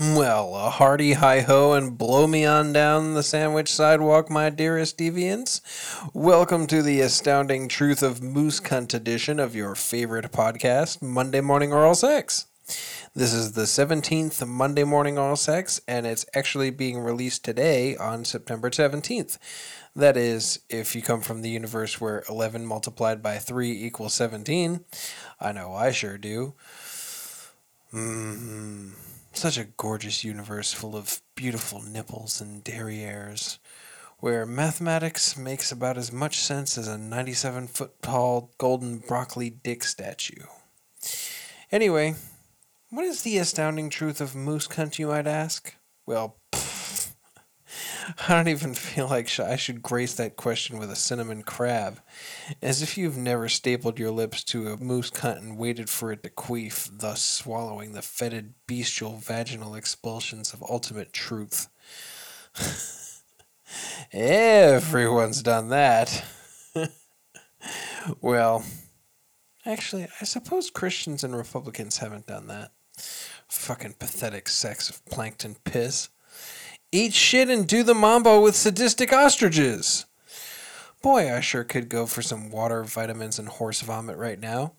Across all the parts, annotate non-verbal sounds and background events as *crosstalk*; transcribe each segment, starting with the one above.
Well, a hearty hi ho and blow me on down the sandwich sidewalk, my dearest deviants. Welcome to the astounding truth of Moose Cunt edition of your favorite podcast, Monday Morning Aural Sex. This is the 17th Monday Morning Aural Sex, and it's actually being released today on September 17th. That is, if you come from the universe where 11 multiplied by 3 equals 17. I know I sure do. Hmm. Such a gorgeous universe full of beautiful nipples and derrieres, where mathematics makes about as much sense as a 97 foot tall golden broccoli dick statue. Anyway, what is the astounding truth of moose cunt, you might ask? Well, I don't even feel like I should grace that question with a cinnamon crab. As if you've never stapled your lips to a moose cunt and waited for it to queef, thus swallowing the fetid, bestial vaginal expulsions of ultimate truth. Everyone's done that. *laughs* well, actually, I suppose Christians and Republicans haven't done that. Fucking pathetic sex of plankton piss. Eat shit and do the mambo with sadistic ostriches. Boy, I sure could go for some water, vitamins, and horse vomit right now.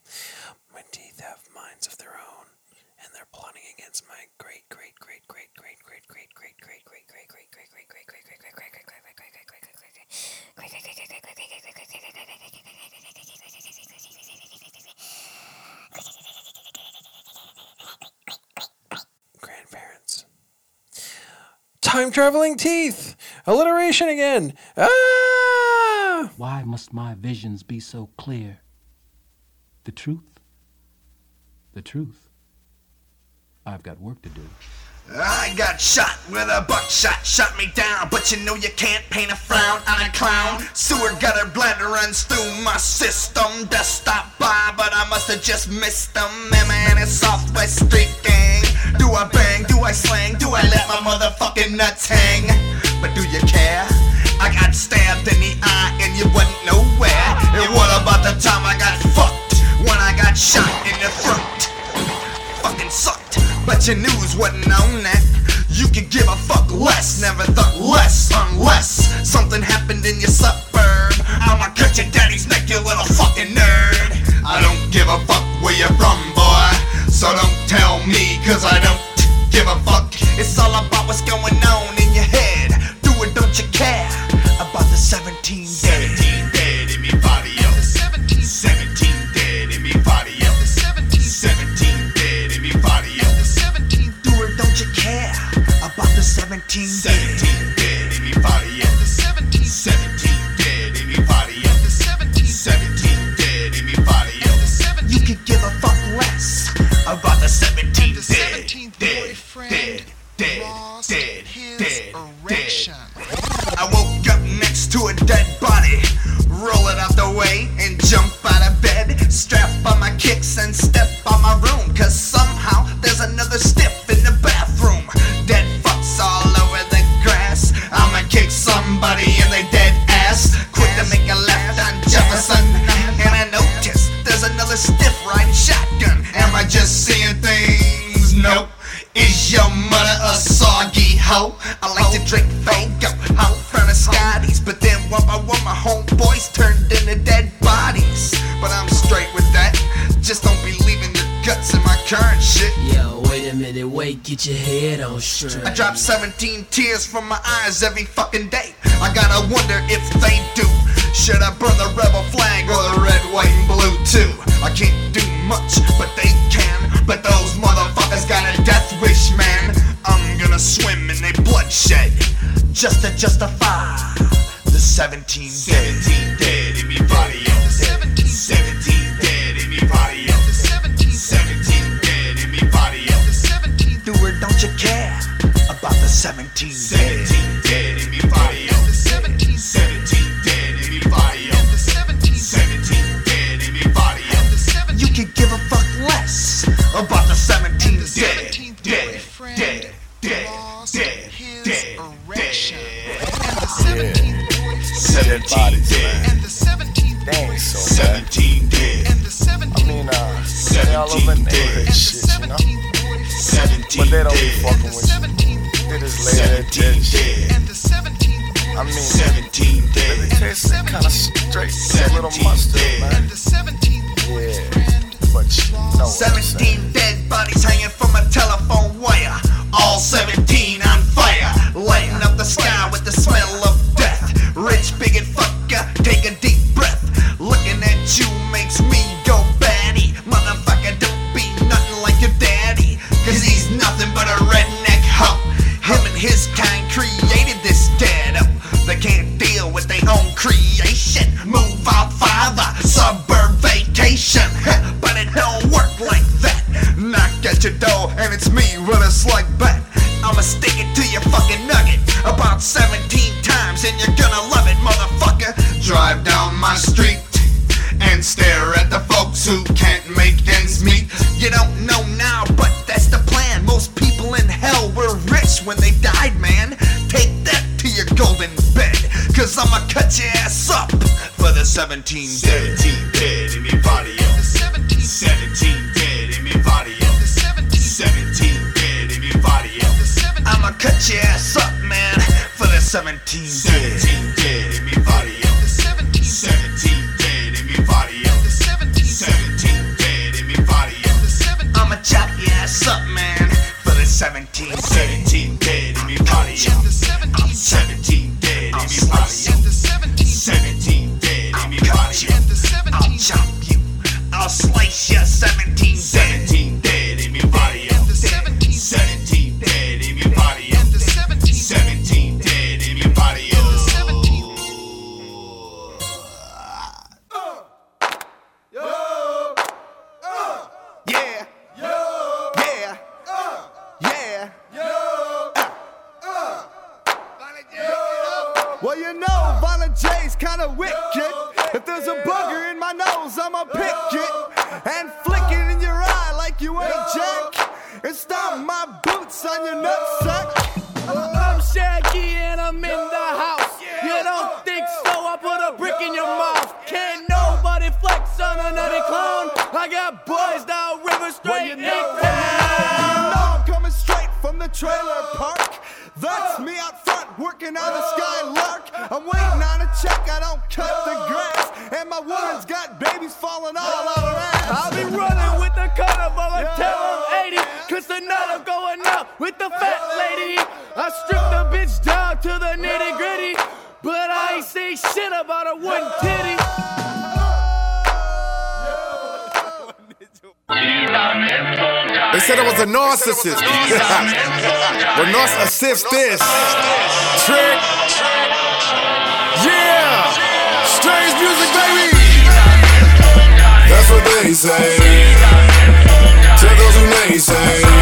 Time traveling teeth! Alliteration again! Ah! Why must my visions be so clear? The truth? The truth? I've got work to do. I got shot with a buckshot, shot me down. But you know you can't paint a frown on a clown. Sewer gutter blood runs through my system. Just stop by, but I must have just missed them. Man, man, it's Southwest Street Gang. Do I bang? Do I slang? Do I let my motherfucking nuts hang? But do you care? I got stabbed in the eye and you wasn't nowhere. And what about the time I got fucked when I got shot in the throat? fucking sucked. But your news wasn't on that. You could give a fuck less, never thought less, unless something happened in your suburb. I'ma cut your daddy's neck, you little fucking nerd. I don't give a fuck where you're from, boy. So don't tell me, cause I don't give a fuck. It's all about what's going on in your head. Do it, don't you care about the 17 dead? 17 dead in me body, yo. 17 dead in me body, yo. 17 dead in me body, yo. Do it, don't you care about the 17 dead? 17 17th. The 17th boyfriend. Dead, dead, lost dead, his dead, erection. Dead. I woke up next to a dead body. Roll it out the way and jump out of bed. Strap on my kicks and step on my room. Cause somehow there's another stiff I like to drink Faygo, out front of Scotties, but then one by one my homeboys turned into dead bodies. But I'm straight with that. Just don't be leaving your guts in my current shit. Yo, wait a minute, wait, get your head on straight. I drop 17 tears from my eyes every fucking day. I gotta wonder if they do. Should I burn the rebel flag or the red, white, and blue too? I can't do much, but they can. But those motherfuckers got a death wish, man. I'm gonna swim in their bloodshed just to justify the 17 dead. 17 dead in me body, yo. 17 dead in me body. 17 dead in me body. Do it, don't you care about the 17 dead? 17 17 dead. And the 17 boys. So 17 dead. And the 17 I mean, uh, 17 dead. And the 17 boys. 17 But they don't be fucking with you. They just lay there dead. And the 17 I mean, 17 dead. It tastes kind of straight, Seventeen little mustard, man. And the 17 boys. Yeah. No 17 dead bodies hanging from a telephone wire. All 17 on fire, lighting up the sky with the smell take a deep breath. Looking at you makes me go batty. Motherfucker, don't be nothing like your daddy. Cause he's nothing but a redneck hoe. Him and his kind created this ghetto. They can't deal with their own creation. Move out farther, suburb vacation. But it don't work like that. Knock at your door and it's me with a slug bat. I'ma stick it to your fucking nugget about 17 times and you're 17 dead. 17 dead in mi barrio. 17 dead in mi barrio. 17 dead in mi barrio. I'ma cut your ass up, man, for the 17 about one titty. They said I was a narcissist. *laughs* well, narcissist this. Trick. Yeah. Strange music, baby. That's what they say. To those who naysay.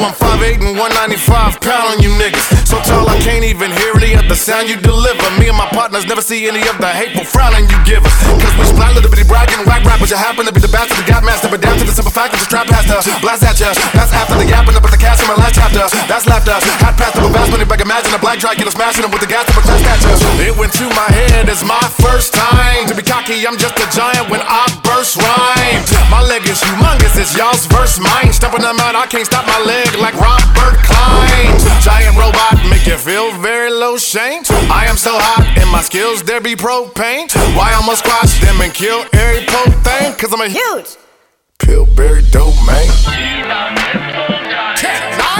158 and 195 pound on you niggas. So tall I can't even hear any of the sound you deliver. Me and my partners never see any of the hateful frowning you give us. Cause we splat little bitty bragging, whack rappers. You happen to be the bastard, the gap master. But down to the simple fact that you strap past us. Blast at ya. That's after the yapping up at the cast in my last chapter. That's laughter. Hat past the vast money back. Imagine a black Dracula smashing him with the gas to protest at ya. It went to my head as my first time. To be cocky, I'm just a giant when I burst rhymes. My leg is humongous, it's y'all's verse mine. Stepping them out, I can't stop my leg like Robert Klein. Giant robot, make you feel very low shame. I am so hot, and my skills there be propane. Why I'ma squash them and kill every pope thing? Cause I'm a huge Pillberry domain. Tech nine.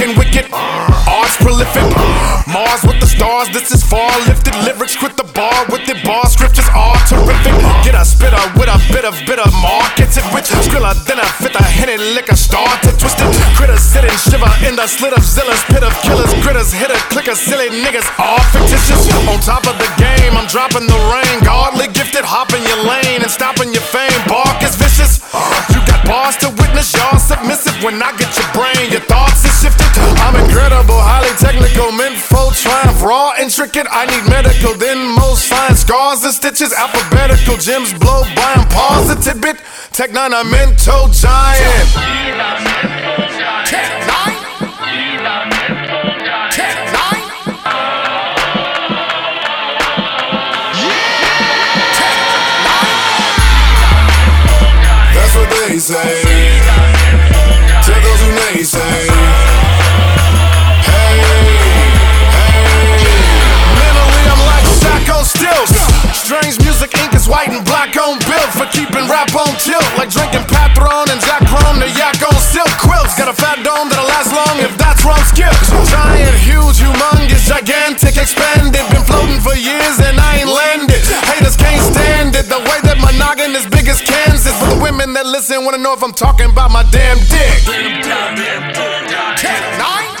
And wicked, arts prolific. Mars with the stars, this is far lifted. Lyrics quit the bar with the bar scriptures are terrific. Get a spitter with a bit of bitter markets it with Skrilla, then a fit a henny liquor start to twist it. Critters sit and shiver in the slit of Zilla's pit of killers. Critters hit a clicker, silly niggas all fictitious. On top of the game, I'm dropping the rain. Godly gifted, hopping your lane and stopping your fame. Bark is vicious. You bars to witness y'all submissive when I get your brain. Your thoughts are shifted. I'm incredible, highly technical, mental triumph, raw, intricate. I need medical, then most fine Scars and stitches, alphabetical gems blow by. I'm positive bit. Tech nine, I'm mental giant. Tech nine. naysay, to those who may say, Hey, hey. Mentally, I'm like Shaco Stills, strings. Like ink is white and black on built for keeping rap on tilt. Like drinking Patron and Jack Chrome The yak on silk quilts. Got a fat dome that'll last long if that's wrong skips. Giant, huge, humongous, gigantic, expanded. Been floating for years and I ain't landed. Haters can't stand it. The way that my noggin is big as Kansas. For the women that listen, wanna know if I'm talking about my damn dick. Nine?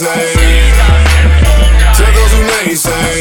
say. Tell those who naysay.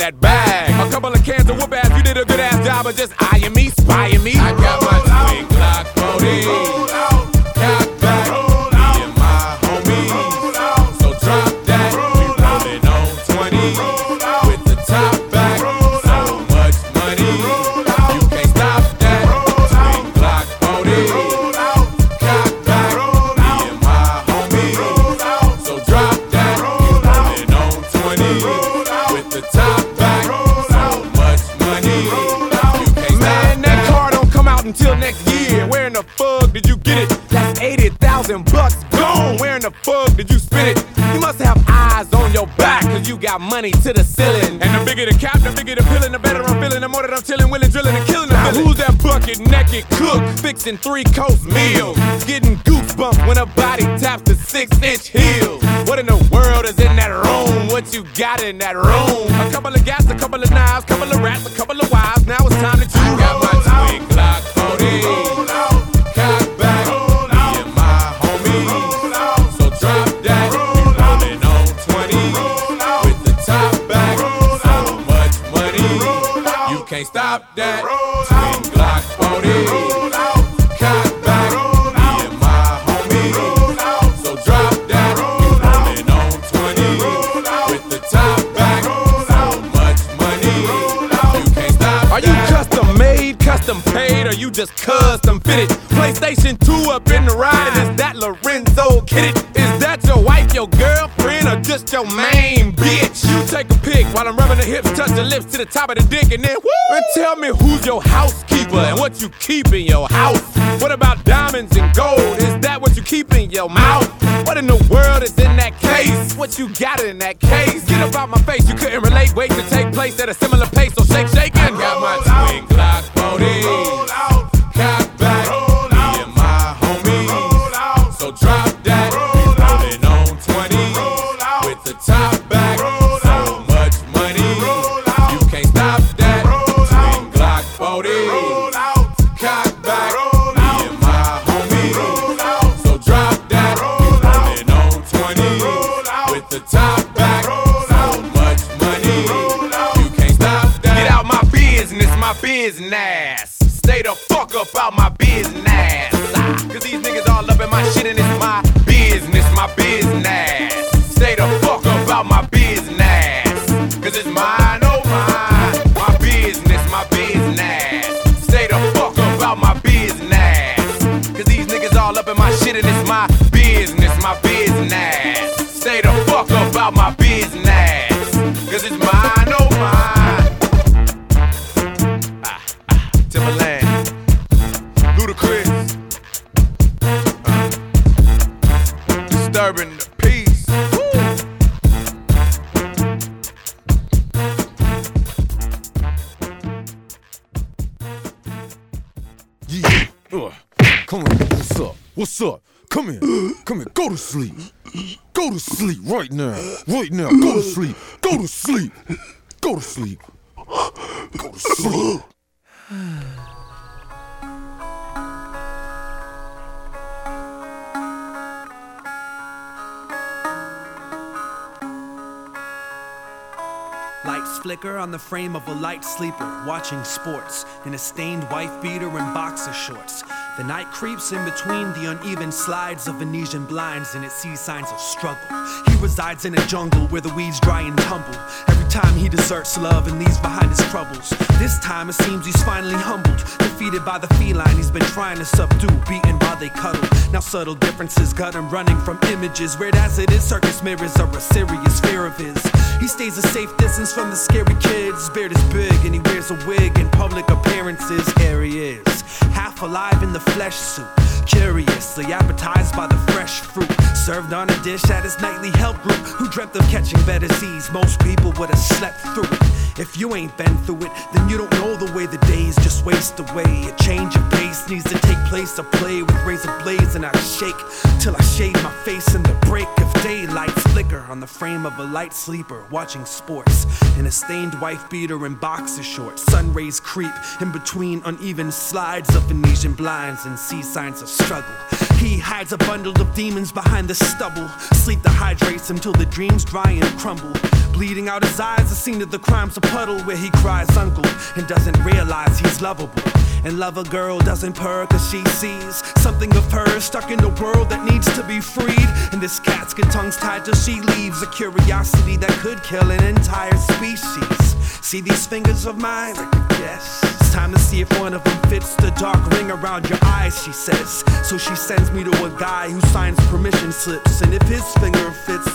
that back. in three coats. the top of the dick and then woo! And tell me who's your housekeeper and what you keep in your house. What about diamonds and gold? Is that what you keep in your mouth? What in the world is in that case? What you got in that case? Get up out my face, you couldn't relate. Wait to take place at a similar pace. Business. Stay the fuck up out my business. Cause these niggas all up in my shit and it's my business, my business. Stay the fuck up out my business. Cause it's mine, oh mine. My business, my business. Stay the fuck up out my business. Cause these niggas all up in my shit and it's my business, my business. Stay the fuck up out my business. Sleep. Go to sleep right now. Right now. Go to sleep. Go to sleep. Go to sleep. Go to sleep. Lights flicker on the frame of a light sleeper, watching sports in a stained wife beater and boxer shorts. The night creeps in between the uneven slides of Venetian blinds and it sees signs of struggle. He resides in a jungle where the weeds dry and tumble. Every time he deserts love and leaves behind his troubles. This time it seems he's finally humbled, defeated by the feline he's been trying to subdue, beaten while they cuddle. Now subtle differences got him running from images. Weird as it is, circus mirrors are a serious fear of his. He stays a safe distance from the scary kids. Beard is big and he wears a wig in public appearances. Here he is, half alive in the flesh soup. Curiously appetized by the fresh fruit. Served on a dish at his nightly help group. Who dreamt of catching better seas? Most people would have slept through it. If you ain't been through it, then you don't know the way the days just waste away. A change of pace needs to take place. I play with razor blades and I shake till I shave my face in the break of daylight. Flicker on the frame of a light sleeper, watching sports in a stained wife beater and boxer shorts. Sun rays creep in between uneven slides of Venetian blinds and see signs of struggle. He hides a bundle of demons behind the stubble. Sleep dehydrates him till the dreams dry and crumble. Bleeding out his eyes, the scene of the crime's a puddle where he cries uncle and doesn't realize he's lovable. And love a girl doesn't purr cause she sees something of her stuck in a world that needs to be freed. And this cat's got tongues tied till she leaves a curiosity that could kill an entire species. See these fingers of mine? Yes. Time to see if one of them fits the dark ring around your eyes, she says. So she sends me to a guy who signs permission slips. And if his finger fits,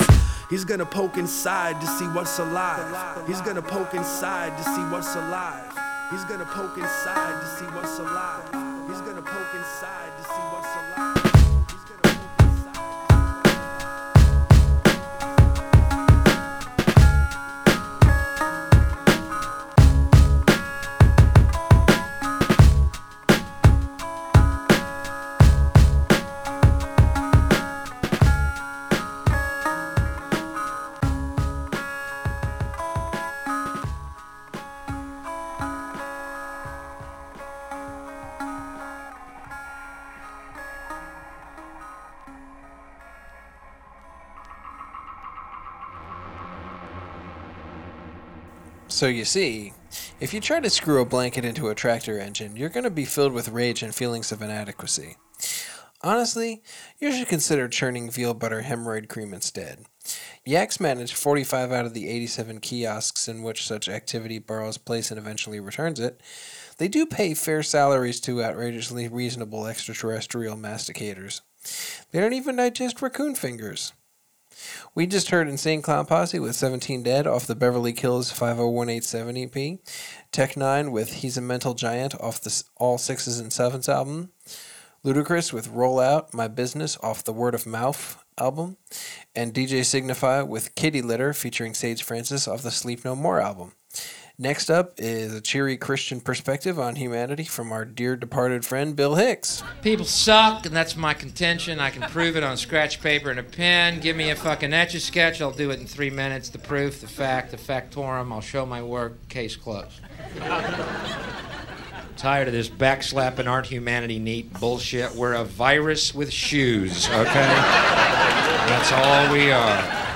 He's gonna poke inside to see what's alive. He's gonna poke inside to see what's alive. He's gonna poke inside to see what's alive. He's gonna poke inside to see what's alive. So you see, if you try to screw a blanket into a tractor engine, you're going to be filled with rage and feelings of inadequacy. Honestly, you should consider churning veal butter hemorrhoid cream instead. Yaks manage 45 out of the 87 kiosks in which such activity borrows place and eventually returns it. They do pay fair salaries to outrageously reasonable extraterrestrial masticators. They don't even digest raccoon fingers. We just heard Insane Clown Posse with 17 Dead off the Beverly Kills 501870 EP. Tech Nine with He's a Mental Giant off the All Sixes and Sevens album. Ludacris with Roll Out My Business off the Word of Mouth album. And DJ Signify with Kitty Litter featuring Sage Francis off the Sleep No More album. Next up is a cheery Christian perspective on humanity from our dear departed friend Bill Hicks. People suck, and that's my contention. I can prove it on scratch paper and a pen. Give me a fucking etch a sketch. I'll do it in three minutes. The proof, the fact, the factorum. I'll show my work. Case closed. tired of this backslapping aren't humanity neat bullshit. We're a virus with shoes, okay? That's all we are.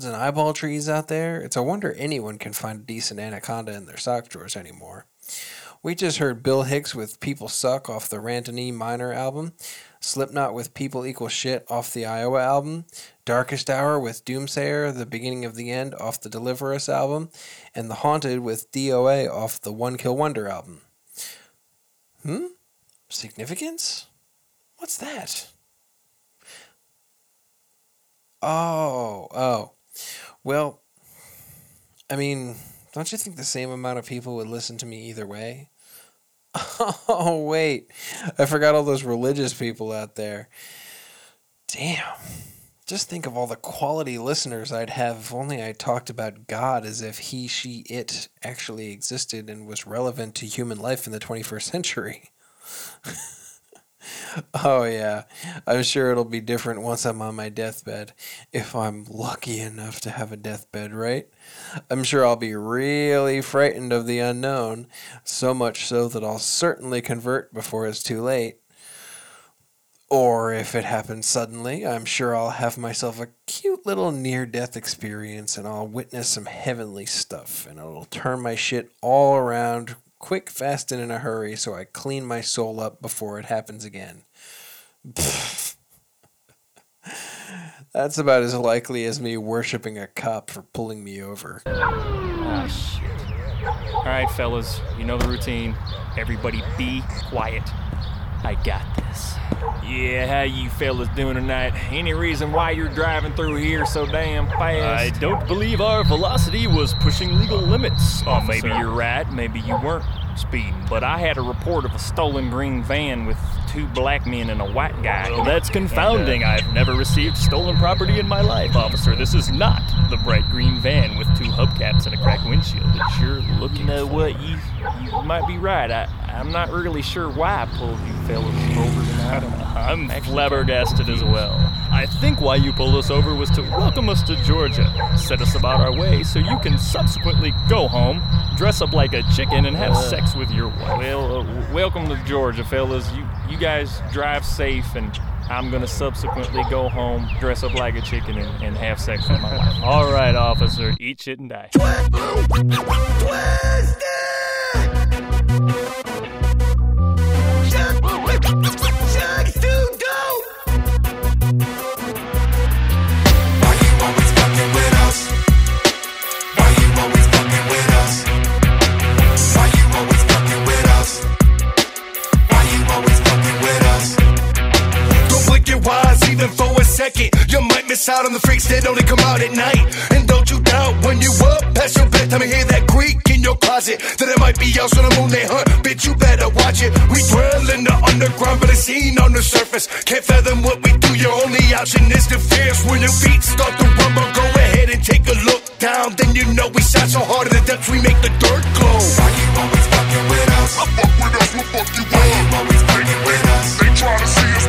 Clouds and eyeball trees out there, it's a wonder anyone can find a decent anaconda in their sock drawers anymore. We just heard Bill Hicks with People Suck off the Rant in E-Minor album, Slipknot with People Equal Shit off the Iowa album, Darkest Hour with Doomsayer, The Beginning of the End off the Deliver Us album, and The Haunted with DOA off the One Kill Wonder album. Hmm? Significance? What's that? Oh, oh. Well, I mean, don't you think the same amount of people would listen to me either way? *laughs* Oh, wait. I forgot all those religious people out there. Damn. Just think of all the quality listeners I'd have if only I talked about God as if he, she, it actually existed and was relevant to human life in the 21st century. *laughs* Oh, yeah. I'm sure it'll be different once I'm on my deathbed. If I'm lucky enough to have a deathbed, right? I'm sure I'll be really frightened of the unknown, so much so that I'll certainly convert before it's too late. Or if it happens suddenly, I'm sure I'll have myself a cute little near death experience and I'll witness some heavenly stuff and it'll turn my shit all around quick, fast, and in a hurry so I clean my soul up before it happens again. *laughs* That's about as likely as me worshipping a cop for pulling me over. Ah, shit. All right, fellas, you know the routine. Everybody be quiet. I got this. Yeah, how you fellas doing tonight? Any reason why you're driving through here so damn fast? I don't believe our velocity was pushing legal limits. Oh, maybe you're right, maybe you weren't speeding. But I had a report of a stolen green van with two black men and a white guy. Well, that's confounding. Uh, I've never received stolen property in my life, officer. This is not the bright green van with two hubcaps and a cracked windshield that you're looking. You know what? You you might be right. I I'm not really sure why I pulled you fellas over tonight. I'm flabbergasted as well. I think why you pulled us over was to welcome us to Georgia, set us about our way, so you can subsequently go home, dress up like a chicken, and have sex with your wife. Well, uh, welcome to Georgia, fellas. You you guys drive safe, and I'm gonna subsequently go home, dress up like a chicken, and, and have sex with my wife. All right, officer, eat shit and die. You might miss out on the freaks that only come out at night. And don't you doubt when you up past your bedtime and hear that creak in your closet that it might be else on the moon they hunt. Bitch, you better watch it. We dwell in the underground, but it's seen on the surface. Can't fathom what we do. Your only option is defense. When your feet start to rumble, go ahead and take a look down. Then you know we shot so hard in the depths we make the dirt glow. Why you always fucking with us? I fuck with us, we'll fuck you Why you always fucking with us? They try to see us,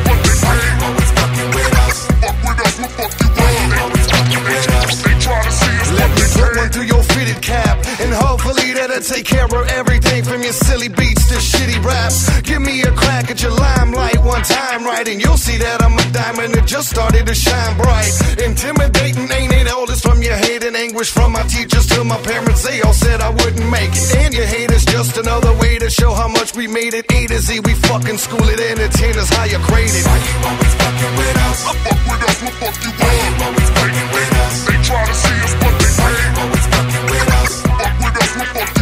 take care of everything from your silly beats to shitty raps. Give me a crack at your limelight one time, right, and you'll see that I'm a diamond that just started to shine bright. Intimidating ain't it all? this from your hate and anguish from my teachers to my parents. They all said I wouldn't make it, and your hate is just another way to show how much we made it. A to Z, we fucking school it, entertainers higher graded. Why you always fucking with us? I fuck with us, we'll fuck you Why you always fucking with us? They try to see us, but they Why you always fucking with us? Fuck with us, we'll fuck you you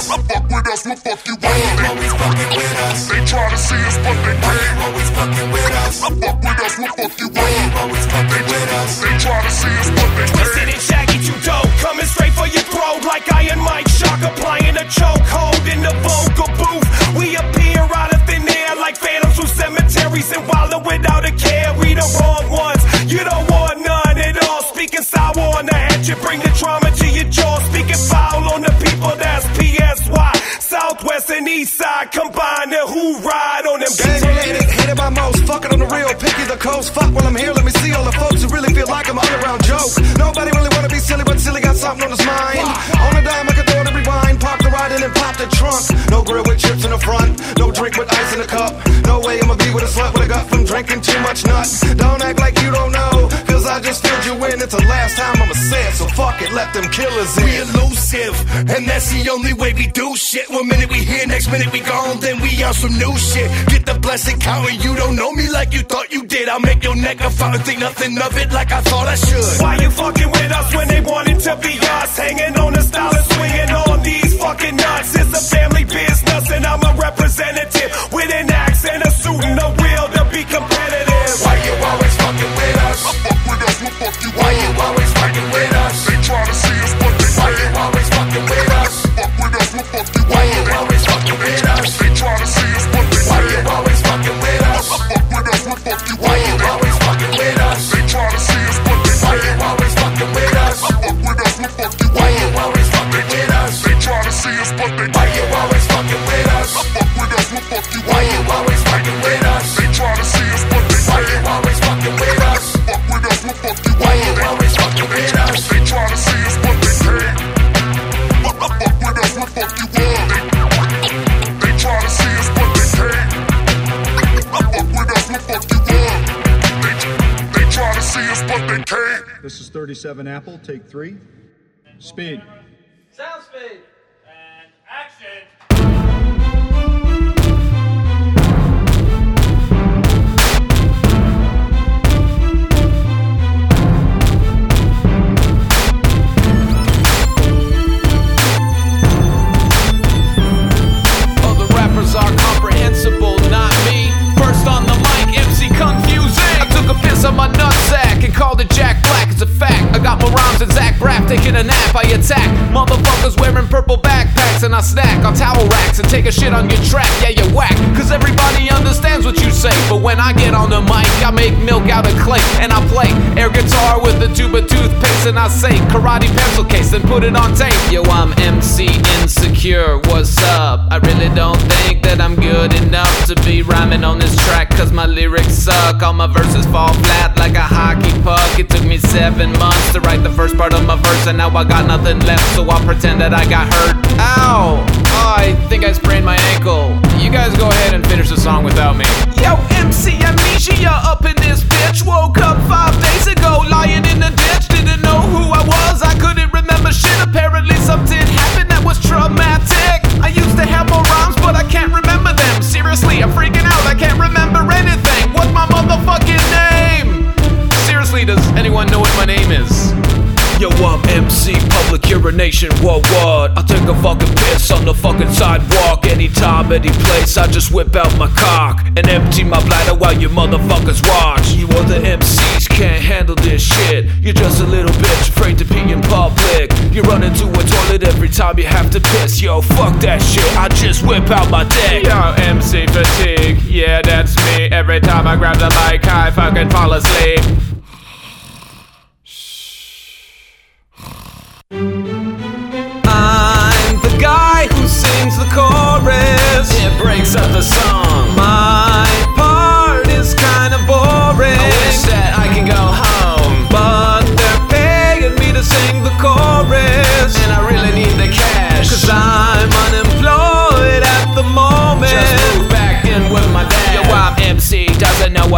us? Fuck with us, we'll fuck you Why you always fucking with us? They try to see us, but they you always fucking with us? Fuck with us, we'll fuck you Why you always fucking with us? They try to see us, but they can't. Twisted and shaggy, too dope. Coming straight for your throat like Iron Mike Shark applying a chokehold in the vocal booth. We appear out of thin air like phantoms through cemeteries and wallow without a care. We the wrong ones. You don't want none at all. Speaking sour on the you bring the trauma to your jaw. Speaking foul And East Side combined, and who ride on them Gang hated, hated by most. Fucking on the real, picky the coast. Fuck while I'm here, let me see all the folks who really feel like I'm all around joke. Nobody really wanna be silly, but silly got something on his mind. On a dime, I can throw the rewind, park the ride in and pop the trunk. No grill with chips in the front, no drink with ice in the cup. No way I'ma be with a slut with a gut from drinking too much nut. Don't act like you don't know, cause I just filled you in. It's the last time I'ma say it, so fuck it, let them killers in. We elusive, and that's the only way we do shit. One minute we here, next minute we gone, then we on some new shit. Get the blessing counting, you don't know me like you thought you did. I'll make your neck a fountain, think nothing of it like I thought I should. Why you fucking with us when they wanted to be us? Hanging on the style and swinging on these fucking nuts. It's a family business and I'm a representative with an axe and a suit and a wheel to be competitive. Why you always fucking with us? I fuck with us, we'll fuck you Why you always fucking with us? They try to see us, but see us, but they Why you always fucking with us? I fuck with us, we'll fuck you Why you always fucking with us? They try to see us, but they Why you always fucking with us? Fuck with us, we'll fuck you Why you always fucking with us? They try to see us, but they can't. Fuck fuck with us, we'll fuck you They, they try to see us, but they can't. Fuck with us, we'll fuck you They, they try to see us, but they can't. This is 37 Apple, take three. Speed. Sound speed. Zach Braff taking a nap. I attack motherfuckers wearing purple backpacks, and I snack on towel racks and take a shit on your track. Yeah, you whack, cause everybody understands what you say. But when I get on the mic, I make milk out of clay, and I play air guitar with a tube of toothpaste, and I say karate pencil case, then put it on tape. Yo, I'm MC Insecure, what's up? I really don't think that I'm good enough to be rhyming on this track, cause my lyrics suck. All my verses fall flat like a hockey puck. It took me seven months to write the first part of my verse, and now I got nothing left, so I'll pretend that I got hurt. Ow! Oh, I think I sprained my ankle. You guys go ahead and finish the song without me. Yo, MC Amnesia up in this bitch. Woke up five days ago, lying in the ditch. Didn't know who I was, I couldn't remember shit. Apparently, something happened that was traumatic. I used to have more rhymes, but I can't remember them. Seriously, I'm freaking out, I can't remember anything. What's my motherfucking name? Seriously, does anyone know what my name is? Yo, I'm MC Public Urination, what what? I take a fucking piss on the fucking sidewalk. Anytime, any place, I just whip out my cock And empty my bladder while you motherfuckers watch. You other MCs can't handle this shit. You're just a little bitch afraid to pee in public. You run into a toilet every time you have to piss. Yo, fuck that shit, I just whip out my dick. Yo, MC fatigue, yeah that's me. Every time I grab the mic, I fucking fall asleep I'm the guy who sings the chorus. It breaks up the song. My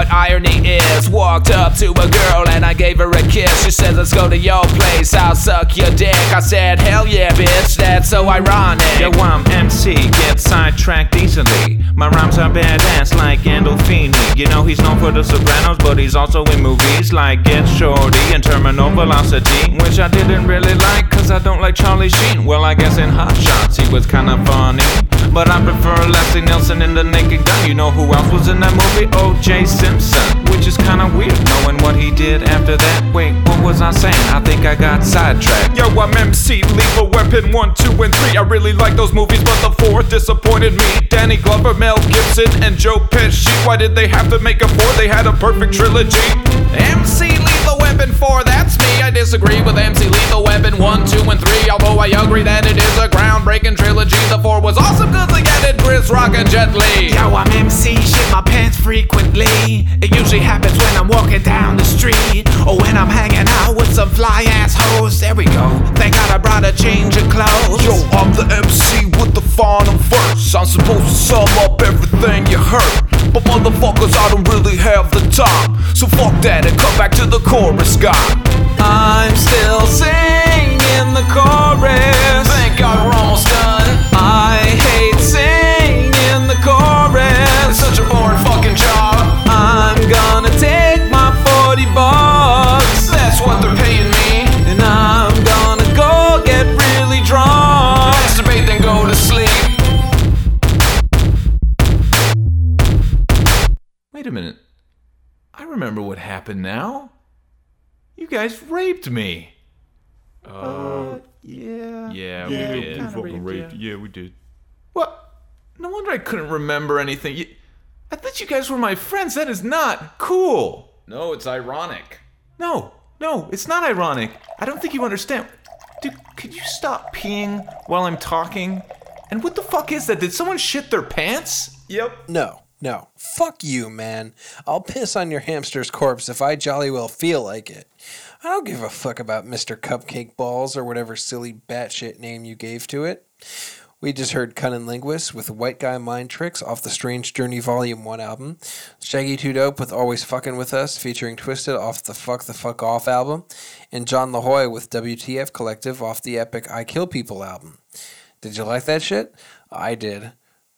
what irony is. Walked up to a girl and I gave her a kiss. She said, Let's go to your place, I'll suck your dick. I said, Hell yeah, bitch, that's so ironic. Yo, I'm MC, get sidetracked easily. My rhymes are badass like Gandolfini. You know he's known for The Sopranos, but he's also in movies like Get Shorty and Terminal Velocity, which I didn't really like cause I don't like Charlie Sheen. Well, I guess in Hot Shots he was kinda funny. But I prefer Leslie Nielsen in The Naked Gun. You know who else was in that movie? O.J. Simpson, which is kinda weird knowing what he did after that. Wait, what was I saying? I think I got sidetracked. Yo, I'm MC, Lethal Weapon 1, 2, and 3. I really like those movies, but the fourth disappointed me. Danny Glover, Mel Gibson, and Joe Pesci. Why did they have to make a four? They had a perfect trilogy. MC Lethal Weapon 4, that's me. I disagree with MC Lethal Weapon 1, 2, and 3. Although I agree that it is a groundbreaking trilogy. The 4 was awesome because they added Chris Rock and Jet Li. Yo, I'm MC, shit my pants frequently. It usually happens when I'm walking down the street or when I'm hanging out with some fly ass hoes. There we go. Thank God I brought a change of clothes. Yo, I'm the MC with the final verse. I'm supposed to sum up everything you heard. But motherfuckers, I don't really have the time. So fuck that and come back to the chorus guy. I'm still singing the chorus. Guys raped me. Uh, Yeah, yeah. we Yeah, did. kinda fucking raped Yeah, we did. What? No wonder I couldn't remember anything. You, I thought you guys were my friends. That is not cool. No, it's ironic. No, no, it's not ironic. I don't think you understand. Dude, could you stop peeing while I'm talking? And what the fuck is that? Did someone shit their pants? Yep. No, no. Fuck you, man. I'll piss on your hamster's corpse if I jolly well feel like it. I don't give a fuck about Mr. Cupcake Balls or whatever silly batshit name you gave to it. We just heard Cunning Linguist with White Guy Mind Tricks off the Strange Journey Volume 1 album. Shaggy Two Dope with Always Fucking With Us featuring Twisted off the Fuck the Fuck Off album. And Jon Lajoie with WTF Collective off the epic I Kill People album. Did you like that shit? I did.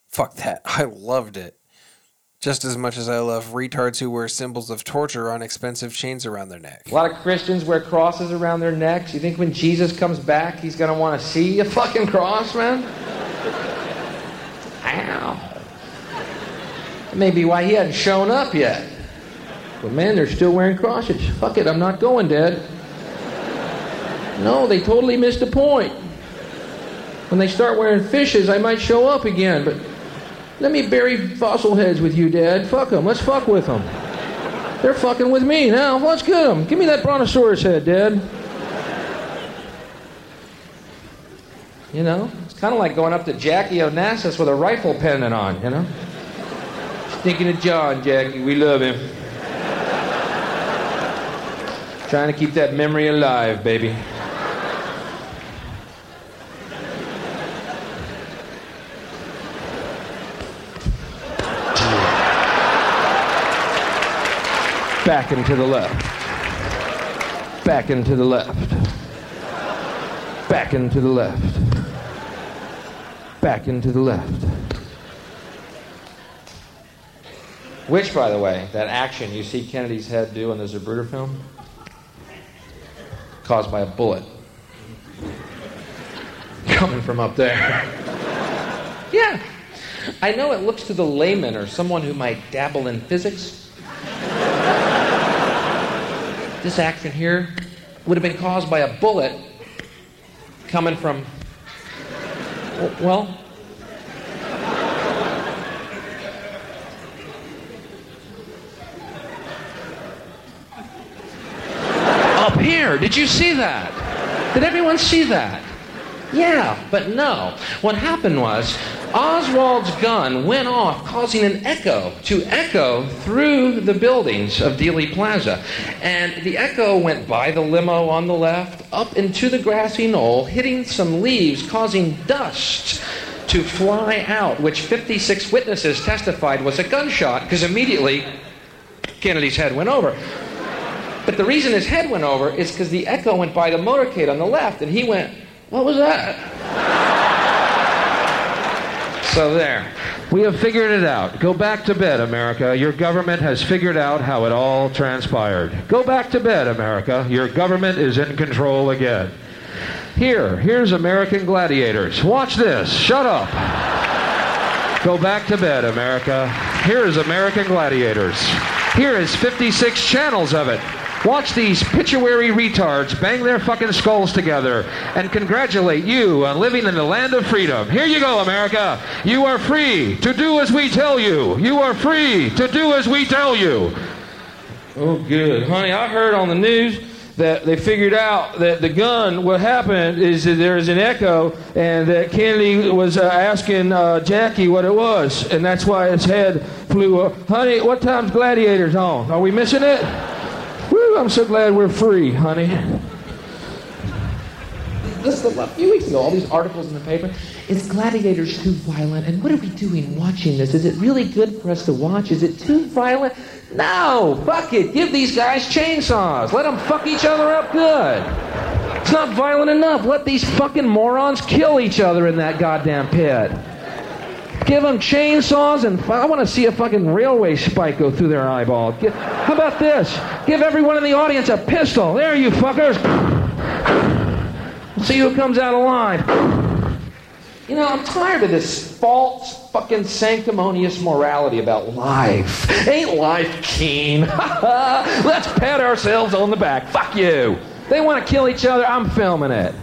Fuck that. *laughs* I loved it. Just as much as I love retards who wear symbols of torture on expensive chains around their neck. A lot of Christians wear crosses around their necks. You think when Jesus comes back, he's gonna want to see a fucking cross, man? *laughs* Ow. That may be why he hadn't shown up yet. But man, they're still wearing crosses. Fuck it, I'm not going, Dad. No, they totally missed the point. When they start wearing fishes, I might show up again, but let me bury fossil heads with you, Dad. Fuck them. Let's fuck with them. They're fucking with me now. Let's get them. Give me that brontosaurus head, Dad. You know, it's kind of like going up to Jackie Onassis with a rifle pendant on, you know? Thinking of John, Jackie. We love him. Trying to keep that memory alive, baby. Back and to the left. Back and to the left. Back and to the left. Back and to the left. Which, by the way, that action you see Kennedy's head do in the Zapruder film, caused by a bullet coming from up there. yeah. I know it looks to the layman or someone who might dabble in physics. This action here would have been caused by a bullet coming from, well, up here. Did you see that? Did everyone see that? Yeah, but no. What happened was Oswald's gun went off, causing an echo to echo through the buildings of Dealey Plaza. And the echo went by the limo on the left, up into the grassy knoll, hitting some leaves, causing dust to fly out, which 56 witnesses testified was a gunshot, because immediately Kennedy's head went over. But the reason his head went over is because the echo went by the motorcade on the left, and he went, What was that? so there. We have figured it out. Go back to bed, America. Your government has figured out how it all transpired. Go back to bed, America. Your government is in control again. Here, here's American gladiators. Watch this. Shut up. Go back to bed, America. Here is American gladiators. Here is 56 channels of it. Watch these pituitary retards bang their fucking skulls together and congratulate you on living in the land of freedom. Here you go, America. You are free to do as we tell you. You are free to do as we tell you. Oh, good. Honey, I heard on the news that they figured out that the gun, what happened is that there's an echo, and that Kennedy was uh, asking uh, Jackie what it was, and that's why his head flew up. Honey, what time's Gladiators on? Are we missing it? I'm so glad we're free, honey. This is a few weeks ago, all these articles in the paper. Is Gladiators too violent? And what are we doing watching this? Is it really good for us to watch? Is it too violent? No! Fuck it! Give these guys chainsaws! Let them fuck each other up good! It's not violent enough. Let these fucking morons kill each other in that goddamn pit. Give them chainsaws and I want to see a fucking railway spike go through their eyeball. Give, how about this? Give everyone in the audience a pistol. There, you fuckers. See who comes out alive. You know, I'm tired of this false, fucking sanctimonious morality about life. Ain't life keen? *laughs* Let's pat ourselves on the back. Fuck you. They want to kill each other. I'm filming it.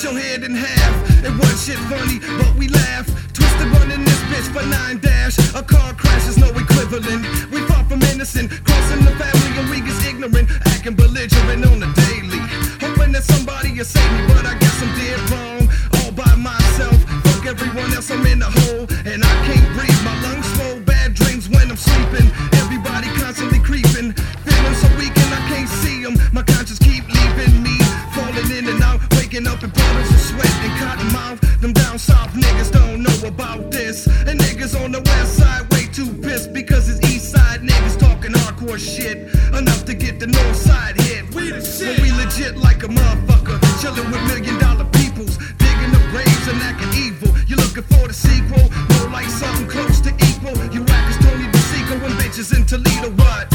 Cracked your head in half. It was shit funny, but we laugh. Twisted running this bitch for nine dash. A car crash is no equivalent. We far from innocent, crossing the family and we is ignorant, acting belligerent on the daily. Hoping that somebody will save me, but I guess I'm dead wrong. All by myself, fuck everyone else, I'm in the hole, and I can't breathe. My lungs full, bad dreams when I'm sleeping. Waking up in puddles of sweat and cotton mouth. Them down south niggas don't know about this, and niggas on the west side way too pissed because it's east side niggas talking hardcore shit enough to get the north side hit. We the shit. But we legit like a motherfucker, chilling with million dollar peoples, digging up graves and acting evil. You looking for the sequel? More like something close to equal. You as Tony DeSico and bitches in Toledo. What?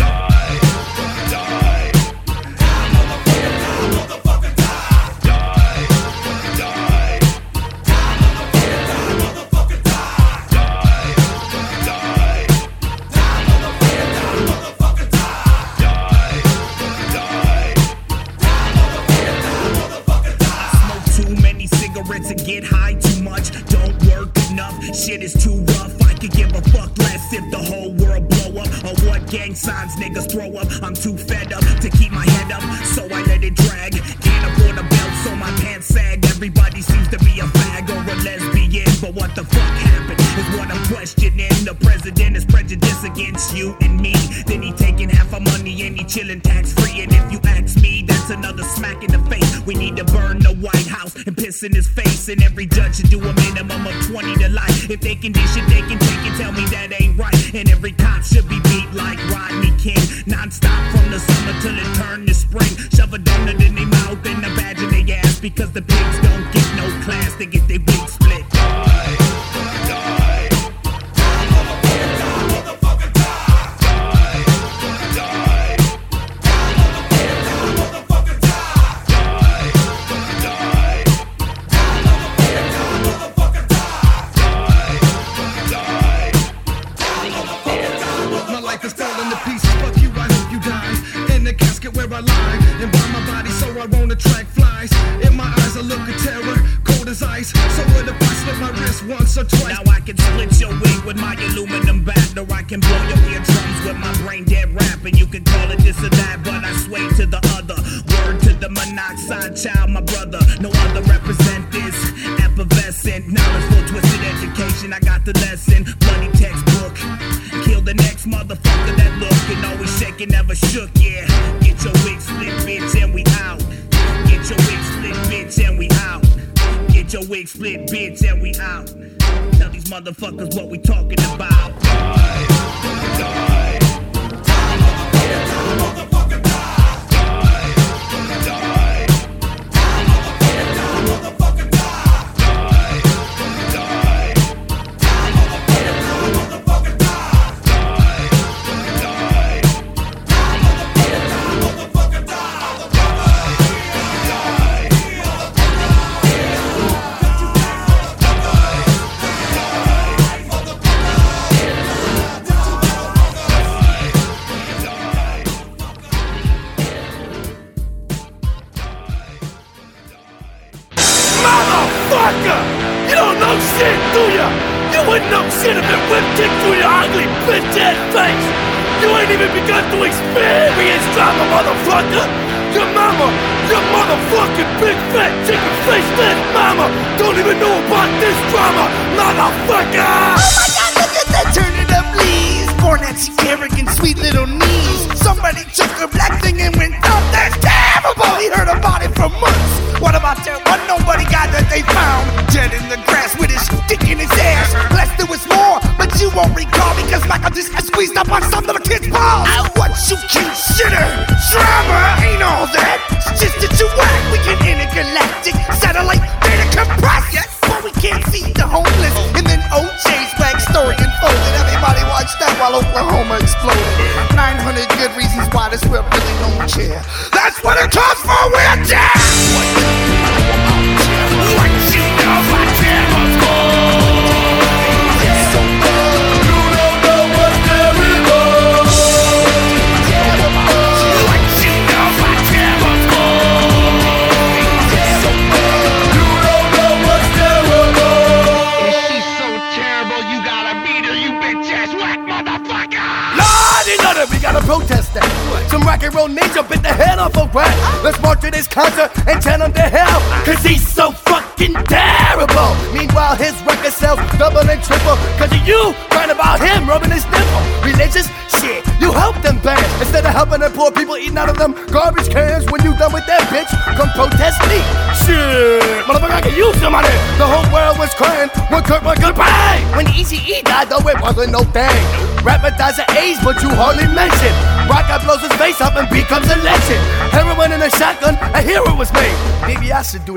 get high too much, don't work enough. Shit is too rough. I could give a fuck less if the whole world blow up or what gang signs niggas throw up. I'm too fed up to keep my head up, so I let it drag. Can't afford a belt, so my pants sag. Everybody seems to be a fag or a lesbian, but what the fuck happened is what I'm questioning. The president is prejudiced against you and me. Then he taking half our money and he chilling tax free. And if you ask me, that's another smack in the face. We need to burn and piss in his face. And every judge should do a minimum of 20 to life. If they can dish it, they can take it. Tell me that ain't right. And every cop should be beat like Rodney King. Non stop from the summer till it turn to spring. Shove a donut in their mouth and a badge in their ass because the pigs don't get no class. They get their wings split.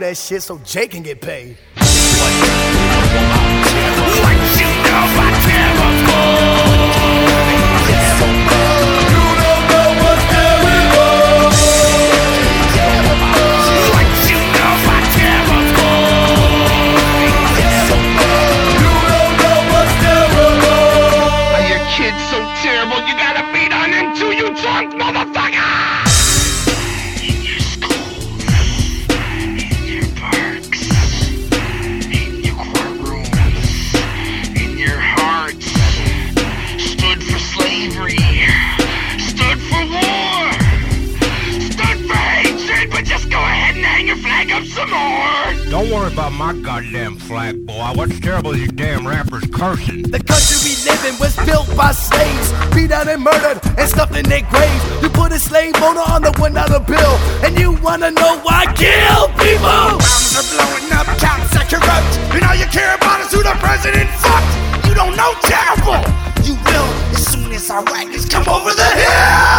that shit so Jake can get paid. Rappers cursing. The country we live in was built by slaves, beat out and murdered and stuffed in their graves. You put a slave owner on the one other bill, and you wanna know why? Kill people! Bombs are blowing up, cops are corrupt, and all you care about is who the president fucked. You don't know terrible. You will as soon as our wagons come over the hill.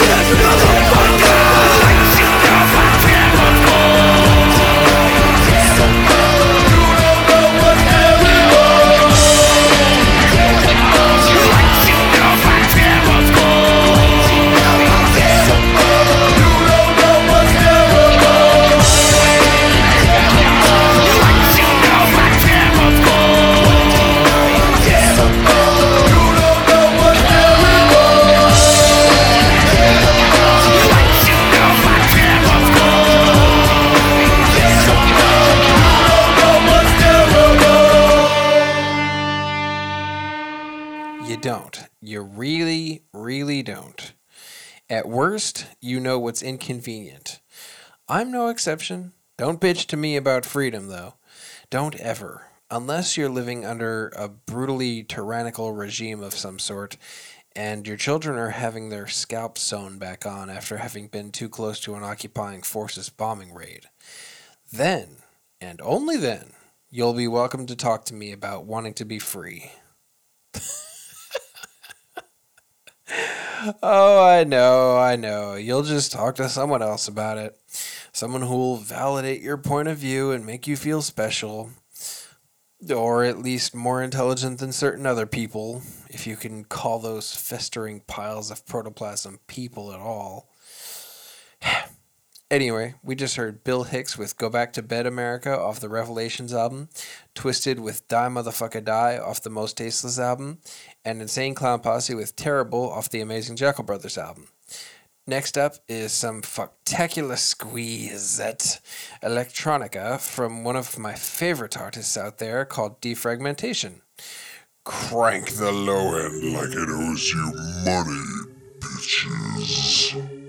Bitch ass know what's inconvenient. I'm no exception. Don't bitch to me about freedom, though. Don't ever. Unless you're living under a brutally tyrannical regime of some sort, and your children are having their scalps sewn back on after having been too close to an occupying forces bombing raid. Then, and only then, you'll be welcome to talk to me about wanting to be free. *laughs* Oh, I know, I know. You'll just talk to someone else about it. Someone who will validate your point of view and make you feel special. Or at least more intelligent than certain other people, if you can call those festering piles of protoplasm people at all. *sighs* Anyway, we just heard Bill Hicks with Go Back to Bed America off the Revelations album, Twisted with Die Motherfucker Die off the Most Tasteless album, and Insane Clown Posse with Terrible off the Amazing Jeckel Brothers album. Next up is some fucktacular squeezette electronica from one of my favorite artists out there called Defragmentation. Crank the low end like it owes you money, bitches.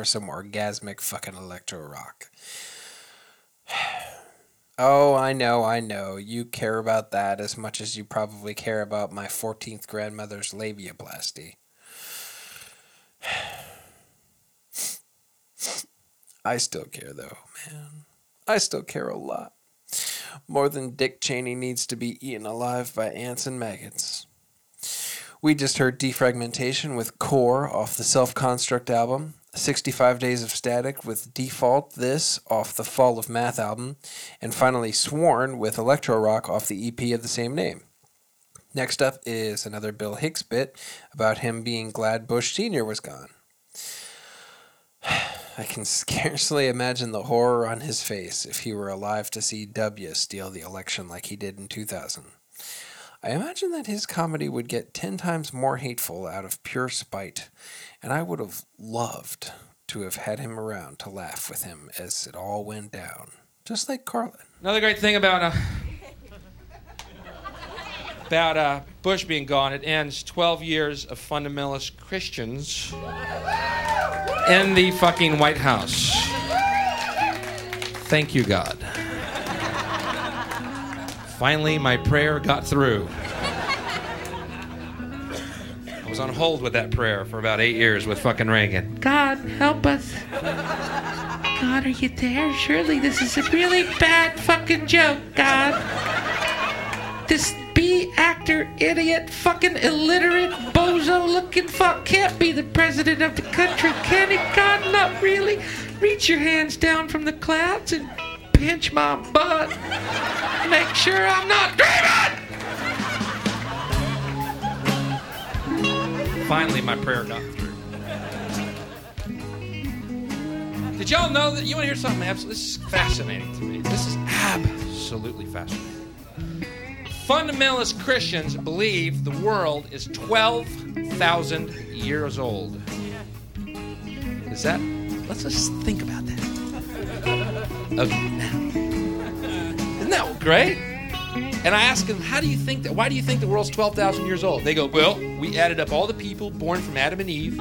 For some orgasmic fucking electro rock? *sighs* Oh, I know, I know. You care about that as much as you probably care about my 14th grandmother's labiaplasty. *sighs* I still care, though, man. I still care a lot. More than Dick Cheney needs to be eaten alive by ants and maggots. We just heard Defragmentation with Core off the Self Construct album, 65 Days of Static with Default This off the Fall of Math album, and finally Sworn with Electro Rock off the EP of the same name. Next up is another Bill Hicks bit about him being glad Bush Sr. was gone. *sighs* I can scarcely imagine the horror on his face if he were alive to see W steal the election like he did in 2000. I imagine that his comedy would get 10 times more hateful out of pure spite, and I would have loved to have had him around to laugh with him as it all went down, just like Carlin. Another great thing about uh, about uh, Bush being gone, it ends 12 years of fundamentalist Christians in the fucking White House. Thank you, God. Finally, my prayer got through. I was on hold with that prayer for about eight years with fucking Reagan. God, help us. God, are you there? Surely this is a really bad fucking joke, God. This B actor, idiot, fucking illiterate, bozo looking fuck can't be the president of the country, can he? God, not really. Reach your hands down from the clouds and pinch my butt. Make sure I'm not dreaming! Finally, my prayer got through. Did y'all know that? You want to hear something absolutely? This is fascinating to me. This is absolutely fascinating. Fundamentalist Christians believe the world is 12,000 years old. Is that? Let's just think about that. Okay, now. Isn't that great? And I ask them, how do you think that? Why do you think the world's 12,000 years old? They go, well, we added up all the people born from Adam and Eve,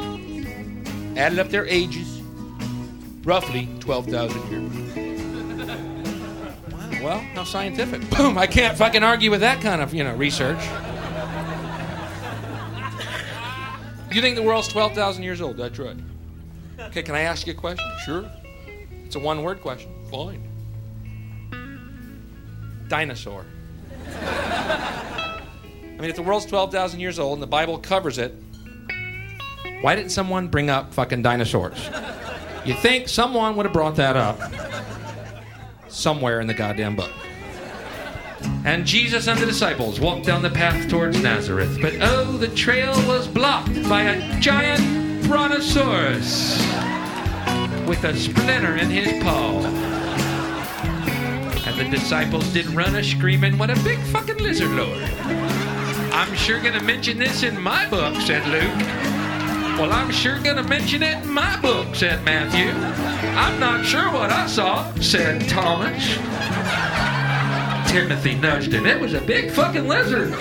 added up their ages, roughly 12,000 years. Wow, well, how scientific. Boom, I can't fucking argue with that kind of, you know, research. You think the world's 12,000 years old? That's right. Okay, can I ask you a question? Sure. It's a one word question. Fine. Dinosaur. *laughs* I mean, if the world's 12,000 years old and the Bible covers it, why didn't someone bring up fucking dinosaurs? You think someone would have brought that up somewhere in the goddamn book. And Jesus and the disciples walked down the path towards Nazareth, but oh, the trail was blocked by a giant brontosaurus with a splinter in his paw. And the disciples did run a screaming, What a big fucking lizard lord! I'm sure gonna mention this in my book, said Luke. Well, I'm sure gonna mention it in my book, said Matthew. I'm not sure what I saw, said Thomas. Timothy nudged him. It was a big fucking lizard,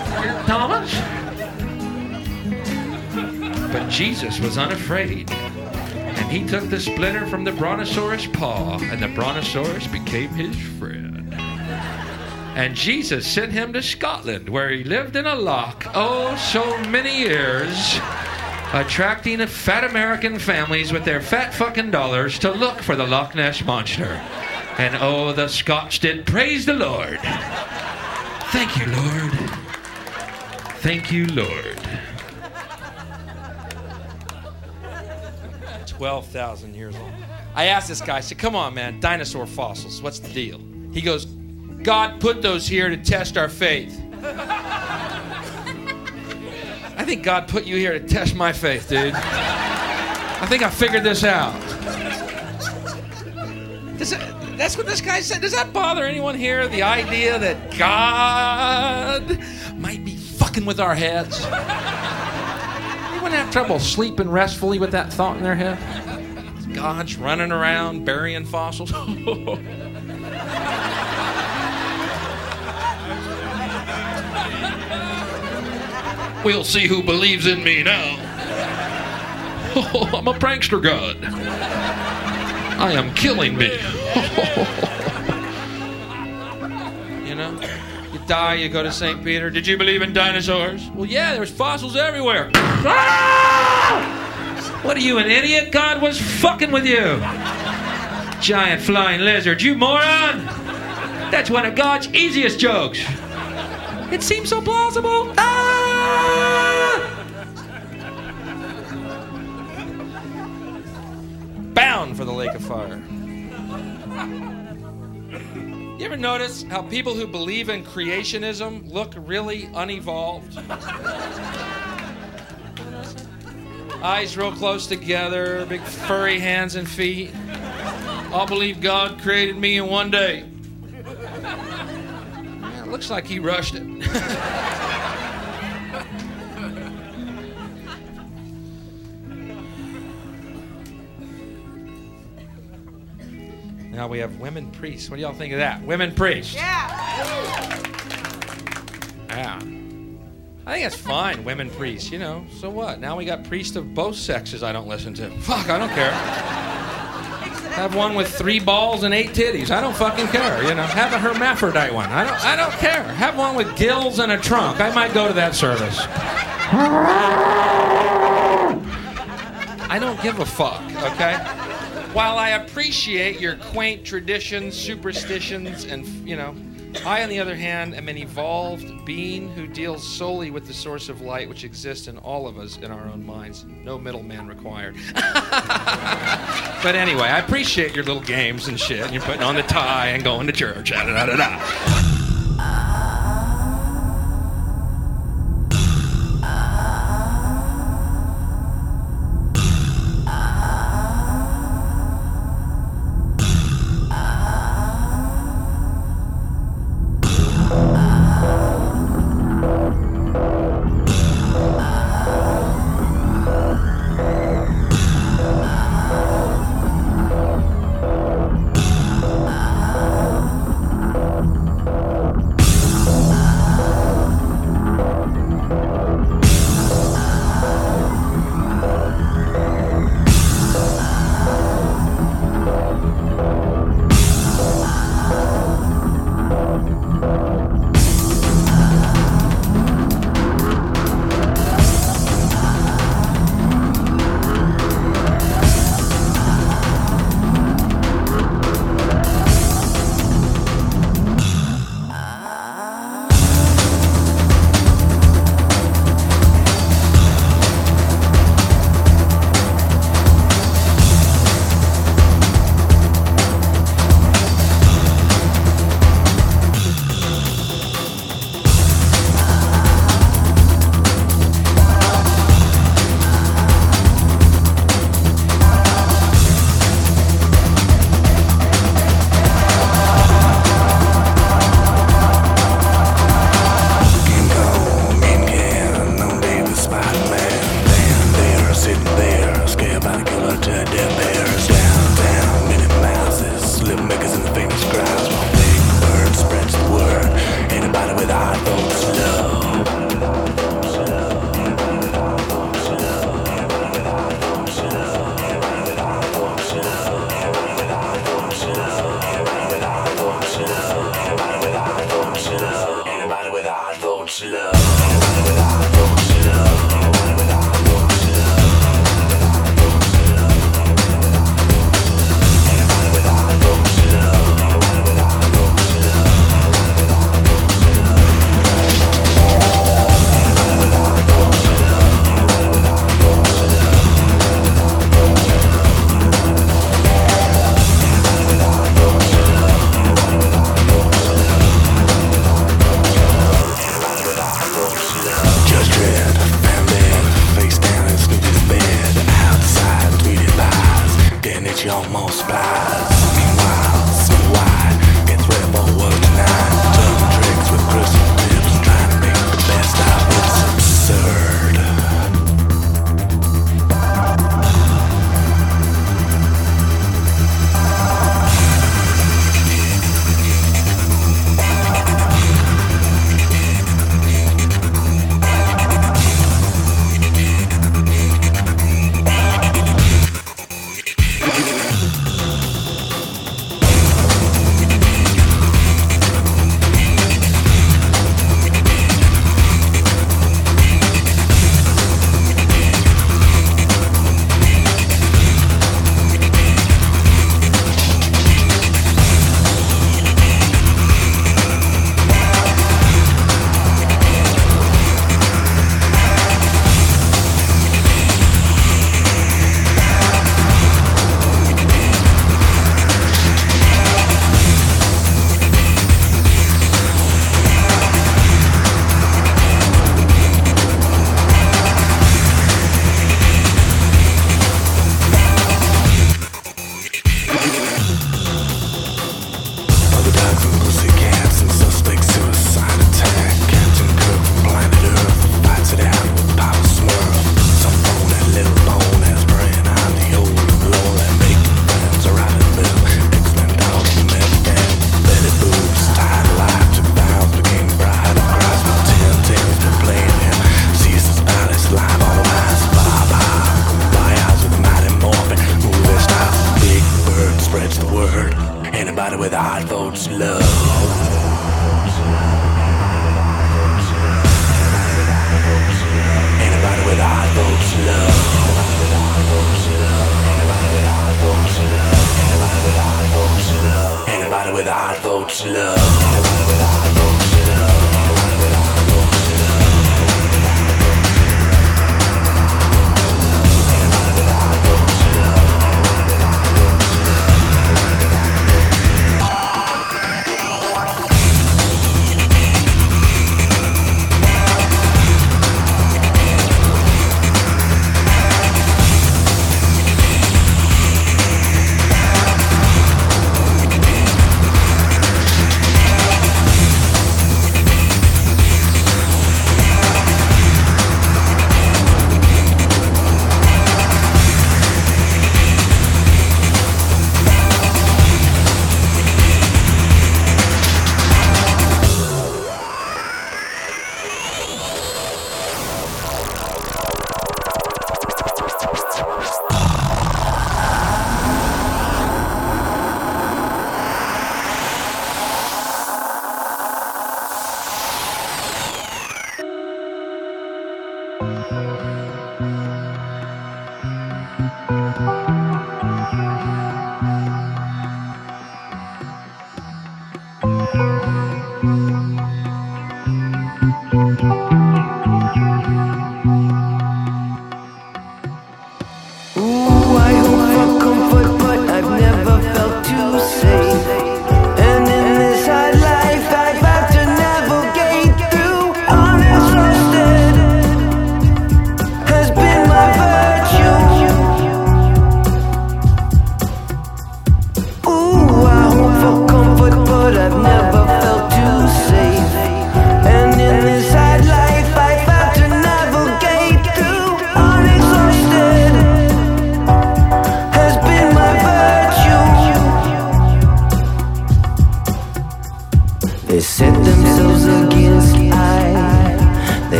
Thomas. But Jesus was unafraid. And he took the splinter from the brontosaurus paw, and the brontosaurus became his friend. And Jesus sent him to Scotland, where he lived in a loch, oh, so many years, attracting fat American families with their fat fucking dollars to look for the Loch Ness Monster. And oh, the Scots did praise the Lord. Thank you, Lord. Thank you, Lord. 12,000 years old. I asked this guy, I said, come on, man, dinosaur fossils, what's the deal? He goes, God put those here to test our faith. I think God put you here to test my faith, dude. I think I figured this out. Does that, that's what this guy said. Does that bother anyone here? The idea that God might be fucking with our heads? Anyone have trouble sleeping restfully with that thought in their head? God's running around burying fossils. *laughs* we'll see who believes in me now. *laughs* I'm a prankster god. I am killing me. *laughs* die, you go to St. Peter. Did you believe in dinosaurs? Well, yeah, there's fossils everywhere. Ah! What are you, an idiot? God was fucking with you. Giant flying lizard, you moron! That's one of God's easiest jokes. It seems so plausible. Ah! Bound for the lake of fire. You ever notice how people who believe in creationism look really unevolved? Eyes real close together, big furry hands and feet. All believe God created me in one day. Yeah, looks like he rushed it. *laughs* now we have women priests. What do y'all think of that? Women priests. Yeah. Yeah. I think that's fine, women priests, you know. So what? Now we got priests of both sexes I don't listen to. Fuck, I don't care. Have one with three balls and eight titties. I don't fucking care, you know. Have a hermaphrodite one. I don't I don't care. Have one with gills and a trunk. I might go to that service. I don't give a fuck, okay? While I appreciate your quaint traditions, superstitions, and, you know, I, on the other hand, am an evolved being who deals solely with the source of light which exists in all of us in our own minds. No middleman required. *laughs* but anyway, I appreciate your little games and shit. And you're putting on the tie and going to church. Da, da, da, da.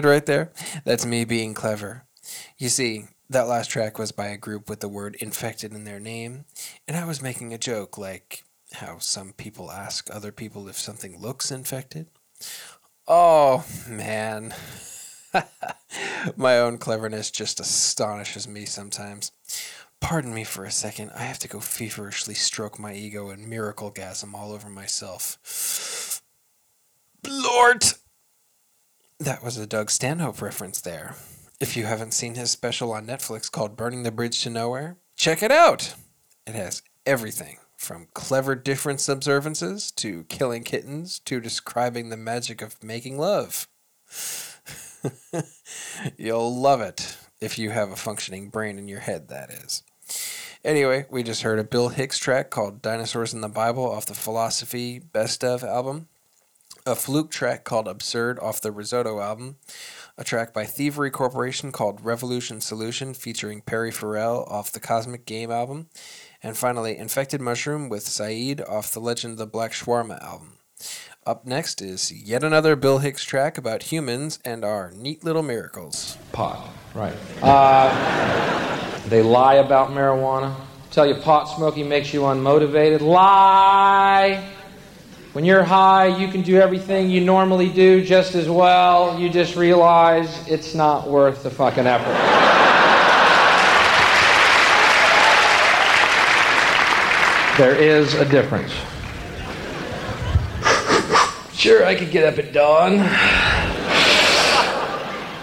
did right there? That's me being clever. You see, that last track was by a group with the word infected in their name, and I was making a joke like how some people ask other people if something looks infected. Oh, man. *laughs* My own cleverness just astonishes me sometimes. Pardon me for a second. I have to go feverishly stroke my ego and miracle gasm all over myself. Blort! That was a Doug Stanhope reference there. If you haven't seen his special on Netflix called Burning the Bridge to Nowhere, check it out. It has everything from clever difference observances to killing kittens to describing the magic of making love. *laughs* You'll love it if you have a functioning brain in your head, that is. Anyway, we just heard a Bill Hicks track called Dinosaurs in the Bible off the Philosophy Best of album, a fluke track called Absurd off the Risotto album, a track by Thievery Corporation called Revolution Solution featuring Perry Farrell off the Cosmic Game album, and finally Infected Mushroom with Saeed off the Legend of the Black Shawarma album. Up next is yet another Bill Hicks track about humans and our neat little miracles. Pot, right. Uh, they lie about marijuana. Tell you pot smoking makes you unmotivated. Lie! When you're high, you can do everything you normally do just as well. You just realize it's not worth the fucking effort. There is a difference. Sure, I could get up at dawn,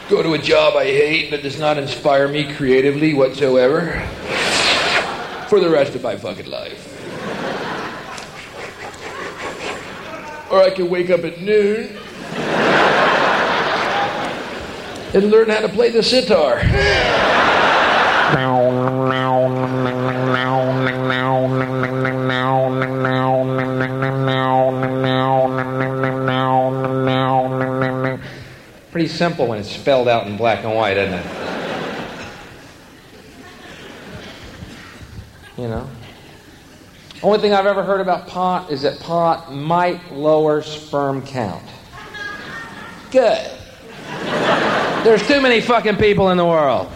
go to a job I hate that does not inspire me creatively whatsoever for the rest of my fucking life. Or I could wake up at noon and learn how to play the sitar. Pretty simple when it's spelled out in black and white, isn't it? You know? Only thing I've ever heard about pot is that pot might lower sperm count. Good. There's too many fucking people in the world.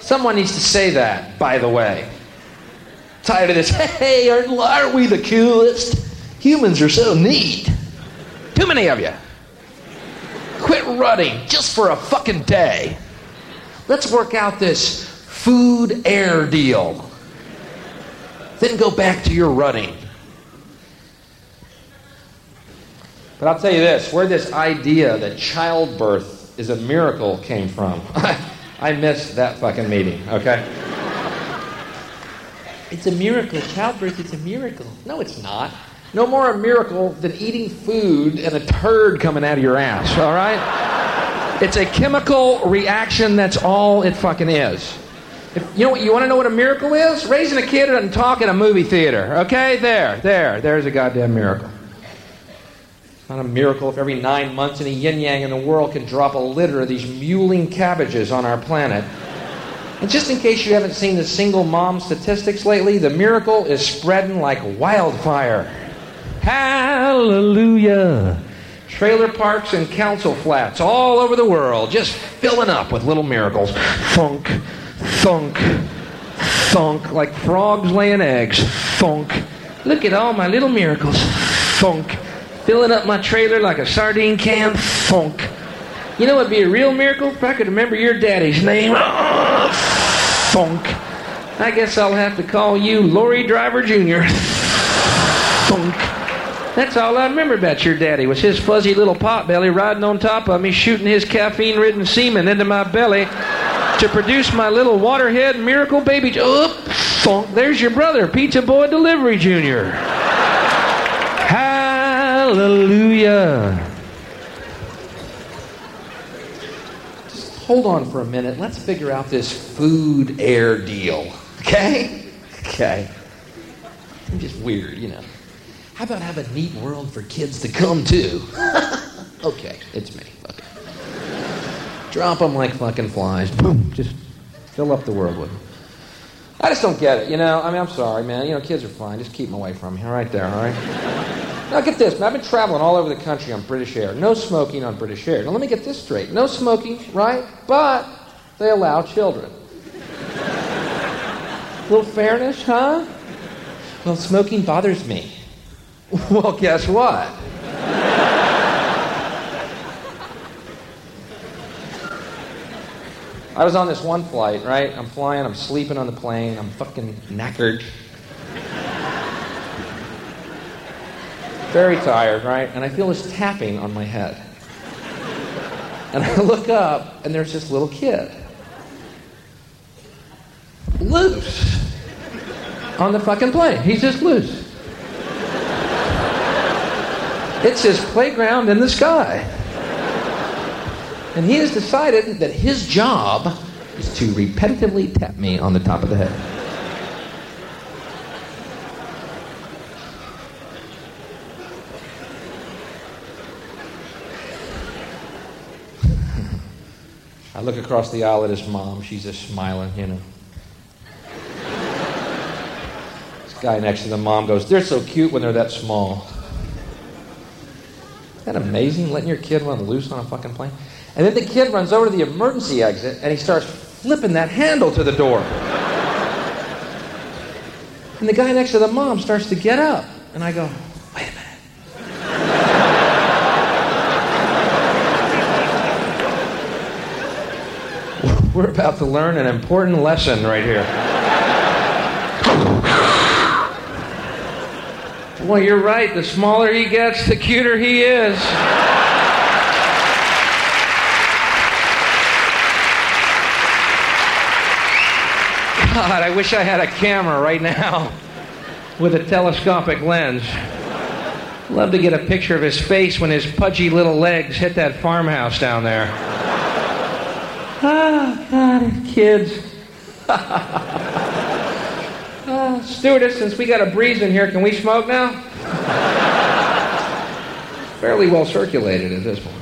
Someone needs to say that, by the way. Tired of this, hey, aren't, aren't we the coolest? Humans are so neat. Too many of you. Quit rutting just for a fucking day. Let's work out this food air deal. Then go back to your running. But I'll tell you this where this idea that childbirth is a miracle came from. *laughs* I missed that fucking meeting, okay? It's a miracle. Childbirth is a miracle. No, it's not. No more a miracle than eating food and a turd coming out of your ass, all right? It's a chemical reaction, that's all it fucking is. If, you know? You want to know what a miracle is? Raising a kid and talk in a movie theater. Okay, there, there, there's a goddamn miracle. It's not a miracle if every nine months any yin yang in the world can drop a litter of these muling cabbages on our planet. And just in case you haven't seen the single mom statistics lately, the miracle is spreading like wildfire. Hallelujah. Trailer parks and council flats all over the world just filling up with little miracles. Thunk, thunk, thunk, like frogs laying eggs. Thunk. Look at all my little miracles. Thunk. Filling up my trailer like a sardine can. Thunk. You know what'd be a real miracle? If I could remember your daddy's name. Thunk. I guess I'll have to call you Lorry Driver Jr. Thunk. That's all I remember about your daddy was his fuzzy little pot belly riding on top of me, shooting his caffeine-ridden semen into my belly to produce my little waterhead miracle baby. Oh. There's your brother, Pizza Boy Delivery Jr. Hallelujah. Just hold on for a minute. Let's figure out this food air deal. Okay? Okay. I'm just weird, you know. How about have a neat world for kids to come to? *laughs* okay, it's me. Drop them like fucking flies. Boom. Just fill up the world with them. I just don't get it, you know. I mean, I'm sorry, man. You know, kids are fine. Just keep them away from me. Right there, all right? Now, get this. I've been traveling all over the country on British Air. No smoking on British Air. Now, let me get this straight. No smoking, right? But they allow children. *laughs* little fairness, huh? Well, smoking bothers me. *laughs* Well, guess what? I was on this one flight, right? I'm flying, I'm sleeping on the plane, I'm fucking knackered. Very tired, right? And I feel this tapping on my head. And I look up, and there's this little kid. Loose. On the fucking plane. He's just loose. It's his playground in the sky. And he has decided that his job is to repetitively tap me on the top of the head. I look across the aisle at his mom. She's just smiling, you know. This guy next to the mom goes, They're so cute when they're that small. Isn't that amazing? Letting your kid run loose on a fucking plane? And then the kid runs over to the emergency exit and he starts flipping that handle to the door. And the guy next to the mom starts to get up. And I go, wait a minute. *laughs* We're about to learn an important lesson right here. Well, you're right. The smaller he gets, the cuter he is. God, I wish I had a camera right now with a telescopic lens. Love to get a picture of his face when his pudgy little legs hit that farmhouse down there. Ah, God, kids. uh, *laughs* stewardess, since we got a breeze in here, can we smoke now? Fairly well circulated at this point.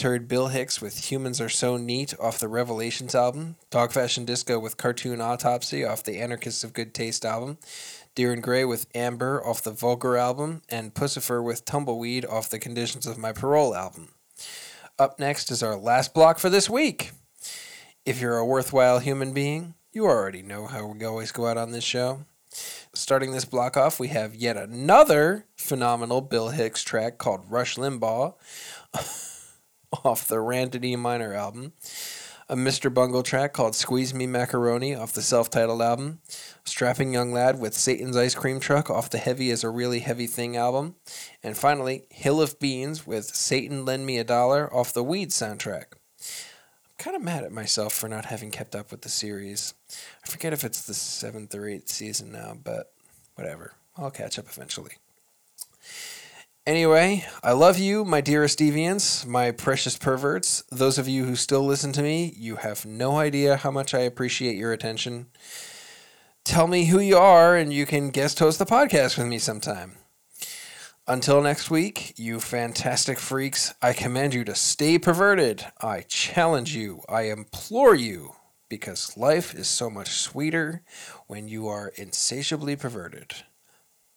Just heard Bill Hicks with Humans Are So Neat off the Revelations album, Dog Fashion Disco with Cartoon Autopsy off the Anarchists of Good Taste album, Dir En Grey with Amber off the Vulgar album, and Puscifer with Tumbleweed off the Conditions of My Parole album. Up next is our last block for this week. If you're a worthwhile human being, you already know how we always go out on this show. Starting this block off, we have yet another phenomenal Bill Hicks track called Rush Limbaugh *laughs* *laughs* off the Ranted E Minor album. A Mr. Bungle track called Squeeze Me Macaroni off the self titled album. Strapping Young Lad with Satan's Ice Cream Truck off the Heavy as a Really Heavy Thing album. And finally, Hill of Beans with Satan Lend Me a Dollar off the Weed soundtrack. I'm kind of mad at myself for not having kept up with the series. I forget if it's the seventh or eighth season now, but whatever. I'll catch up eventually. Anyway, I love you, my dearest deviants, my precious perverts. Those of you who still listen to me, you have no idea how much I appreciate your attention. Tell me who you are, and you can guest host the podcast with me sometime. Until next week, you fantastic freaks, I command you to stay perverted. I challenge you, I implore you, because life is so much sweeter when you are insatiably perverted.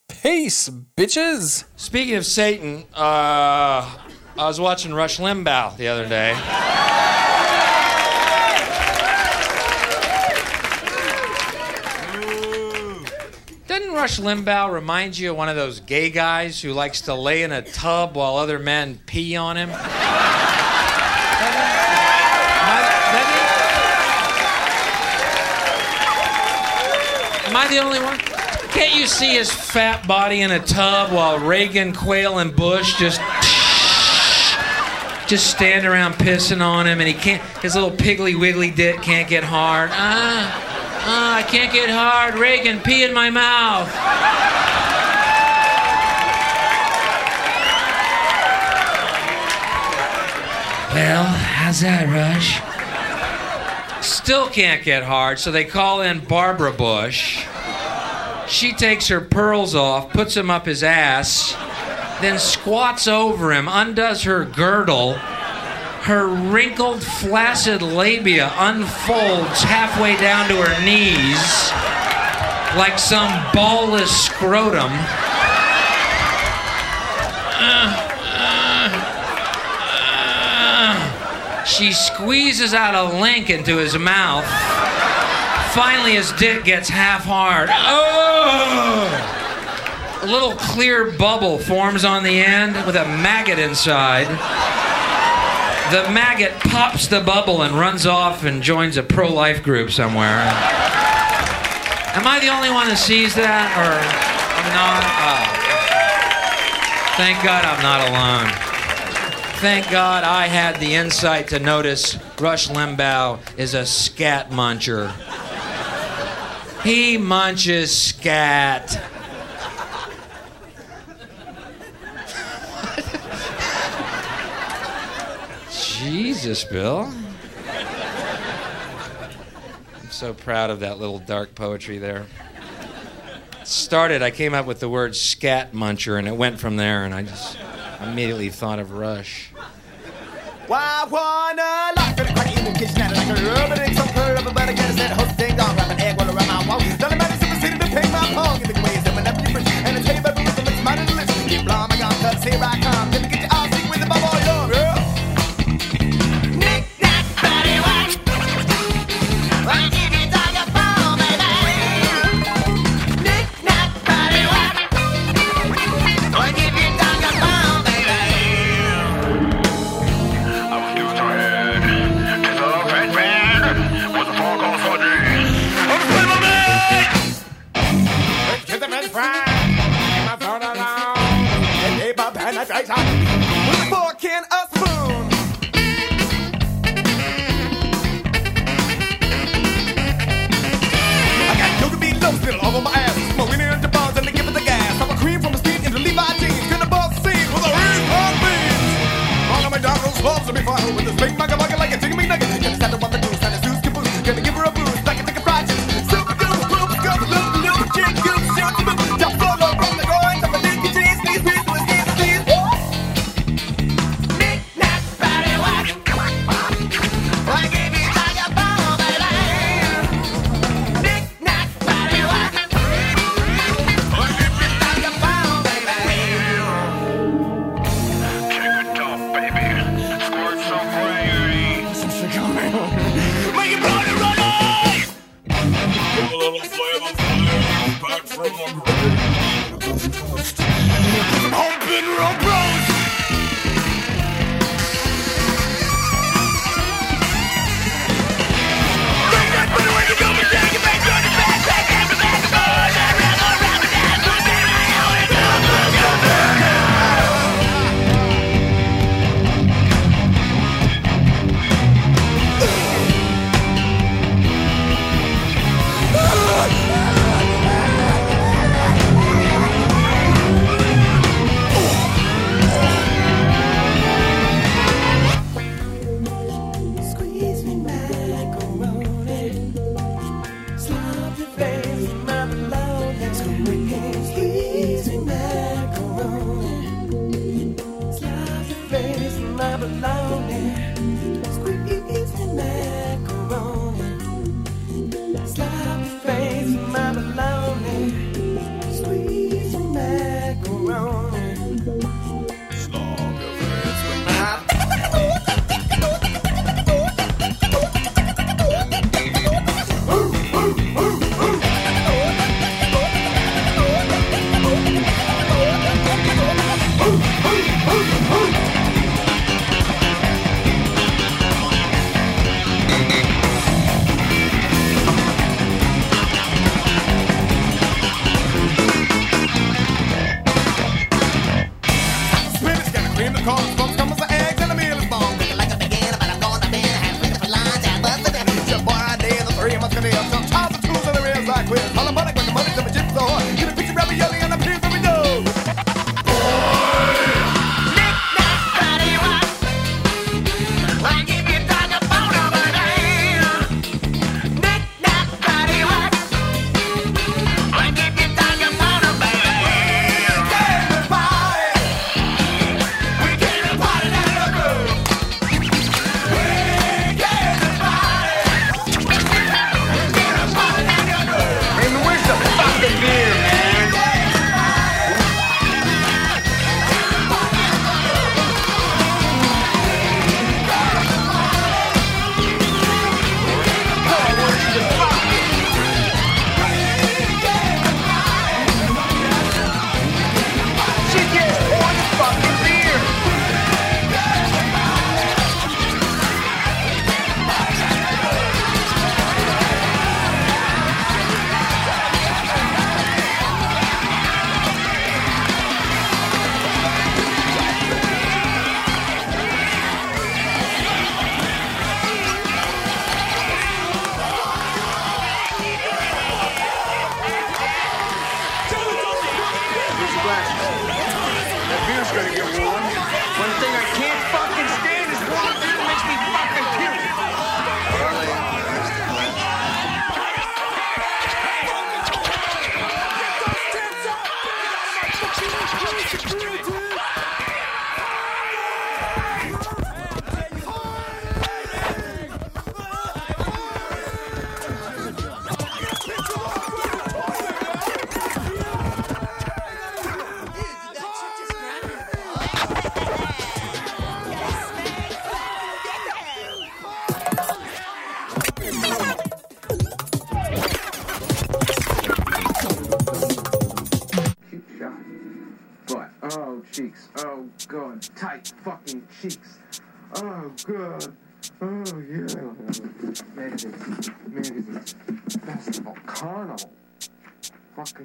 Peace, bitches! Speaking of Satan, uh, I was watching Rush Limbaugh the other day. Doesn't Rush Limbaugh remind you of one of those gay guys who likes to lay in a tub while other men pee on him? Am I the only one? Can't you see his fat body in a tub while Reagan, Quayle, and Bush just *laughs* just stand around pissing on him, and he can't. His little piggly wiggly dick can't get hard. Ah, ah, I can't get hard. Reagan, pee in my mouth. Well, how's that, Rush? Still can't get hard, so they call in Barbara Bush. She takes her pearls off, puts them up his ass, then squats over him, undoes her girdle. Her wrinkled, flaccid labia unfolds halfway down to her knees like some ballless scrotum. She squeezes out a link into his mouth. Finally, his dick gets half hard. Oh! A little clear bubble forms on the end with a maggot inside. The maggot pops the bubble and runs off and joins a pro life group somewhere. Am I the only one that sees that? Or I'm not? Oh. Thank God I'm not alone. Thank God I had the insight to notice Rush Limbaugh is a scat muncher. He munches scat. Jesus, Bill. I'm so proud of that little dark poetry there. Started, I came up with the word scat muncher, and it went from there, and I just immediately thought of Rush. Why wanna cracky in the kitchen like a rubber some everybody get a set host ding dong wrap an egg around my wall to pay my pong that with the and Keep blowing my cause here I come loves to be fine with this big mugger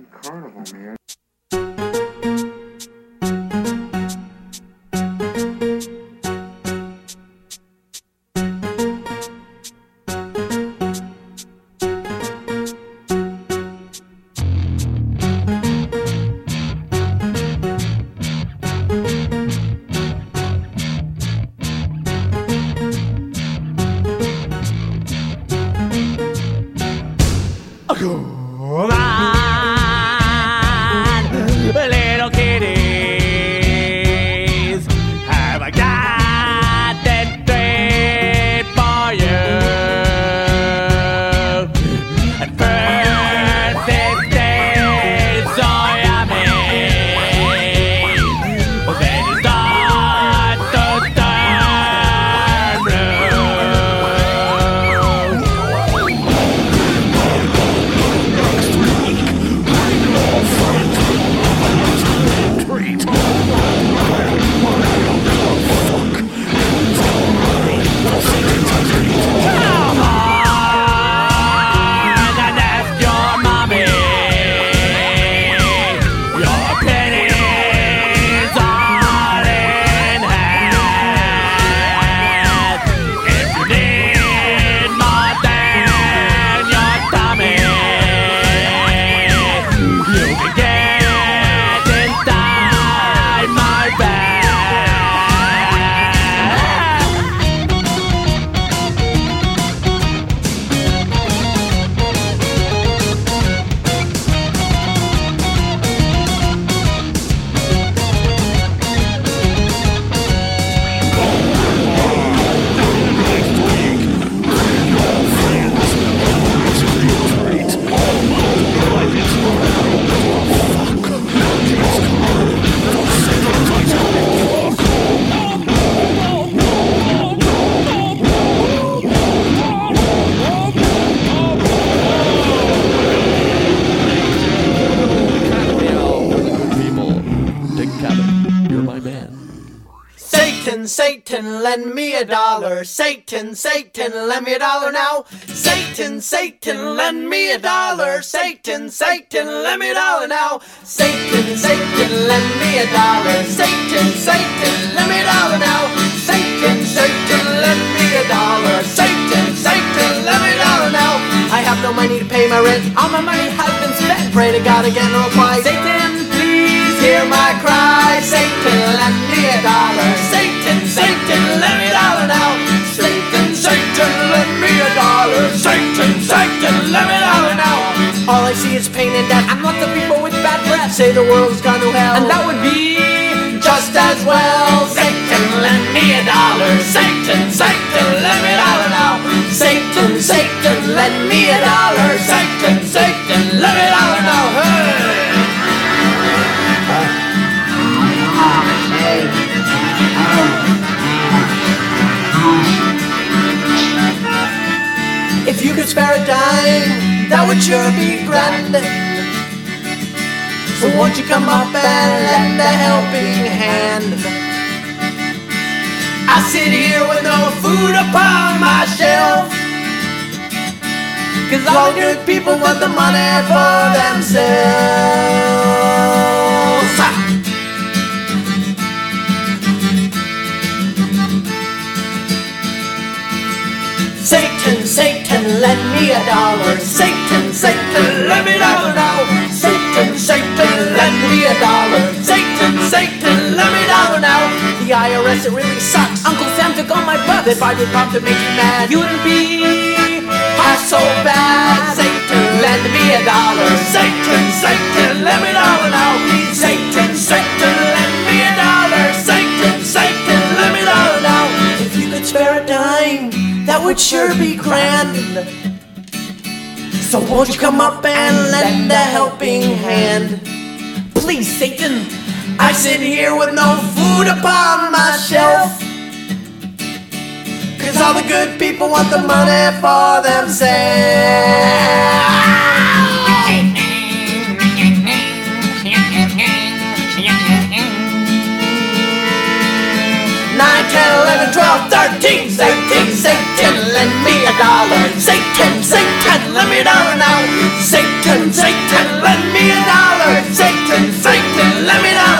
fucking Satan, Satan, lend me a dollar now. Satan, Satan, lend me a dollar. Satan, Satan, lend me a dollar now. Satan, Satan, lend me a dollar. Satan, Satan, lend me a dollar now. Satan, Satan, lend me a dollar. Satan, Satan, lend me a dollar now. I have no money to pay my rent. All my money has been spent. Pray to God again, no reply. Satan, please hear my cry. Satan, lend me a dollar. Satan, Satan, lend me a dollar now. Satan, Satan, lend me a dollar. Satan, Satan, lend me a dollar now. All I see is pain and death. And lots of people with bad breath say the world's gone to hell. And that would be just as well. Satan, lend me a dollar. Satan, Satan, lend me a dollar now. Satan, Satan, lend me a dollar. Satan, Satan, lend me a dollar now. Hey! You could spare a dime, that would sure be grand. So won't you come up and lend a helping hand? I sit here with no food upon my shelf. Cause all good people want the money for themselves. Satan, Satan, lend me a dollar. Satan, Satan, lend me a dollar now. Satan, Satan, lend me a dollar. Satan, Satan, lend me a dollar now. The IRS, it really sucks. Uncle Sam took all my bucks. If I your pop to make you mad. You wouldn't be half so bad. Satan, lend me a dollar. Satan, Satan, lend me a dollar now. Satan, Satan, lend me a dollar. Satan, Satan, lend me a dollar now. If you could spare a dime, that would sure be grand. So won't you come up and lend a helping hand? Please, Satan, I sit here with no food upon my shelf. Cause all the good people want the money for themselves. 10, 11, 12, 13, Satan, Satan, lend me a dollar. Satan, Satan, lend me a dollar now. Satan, Satan, lend me a dollar. Satan, Satan, lend me a dollar.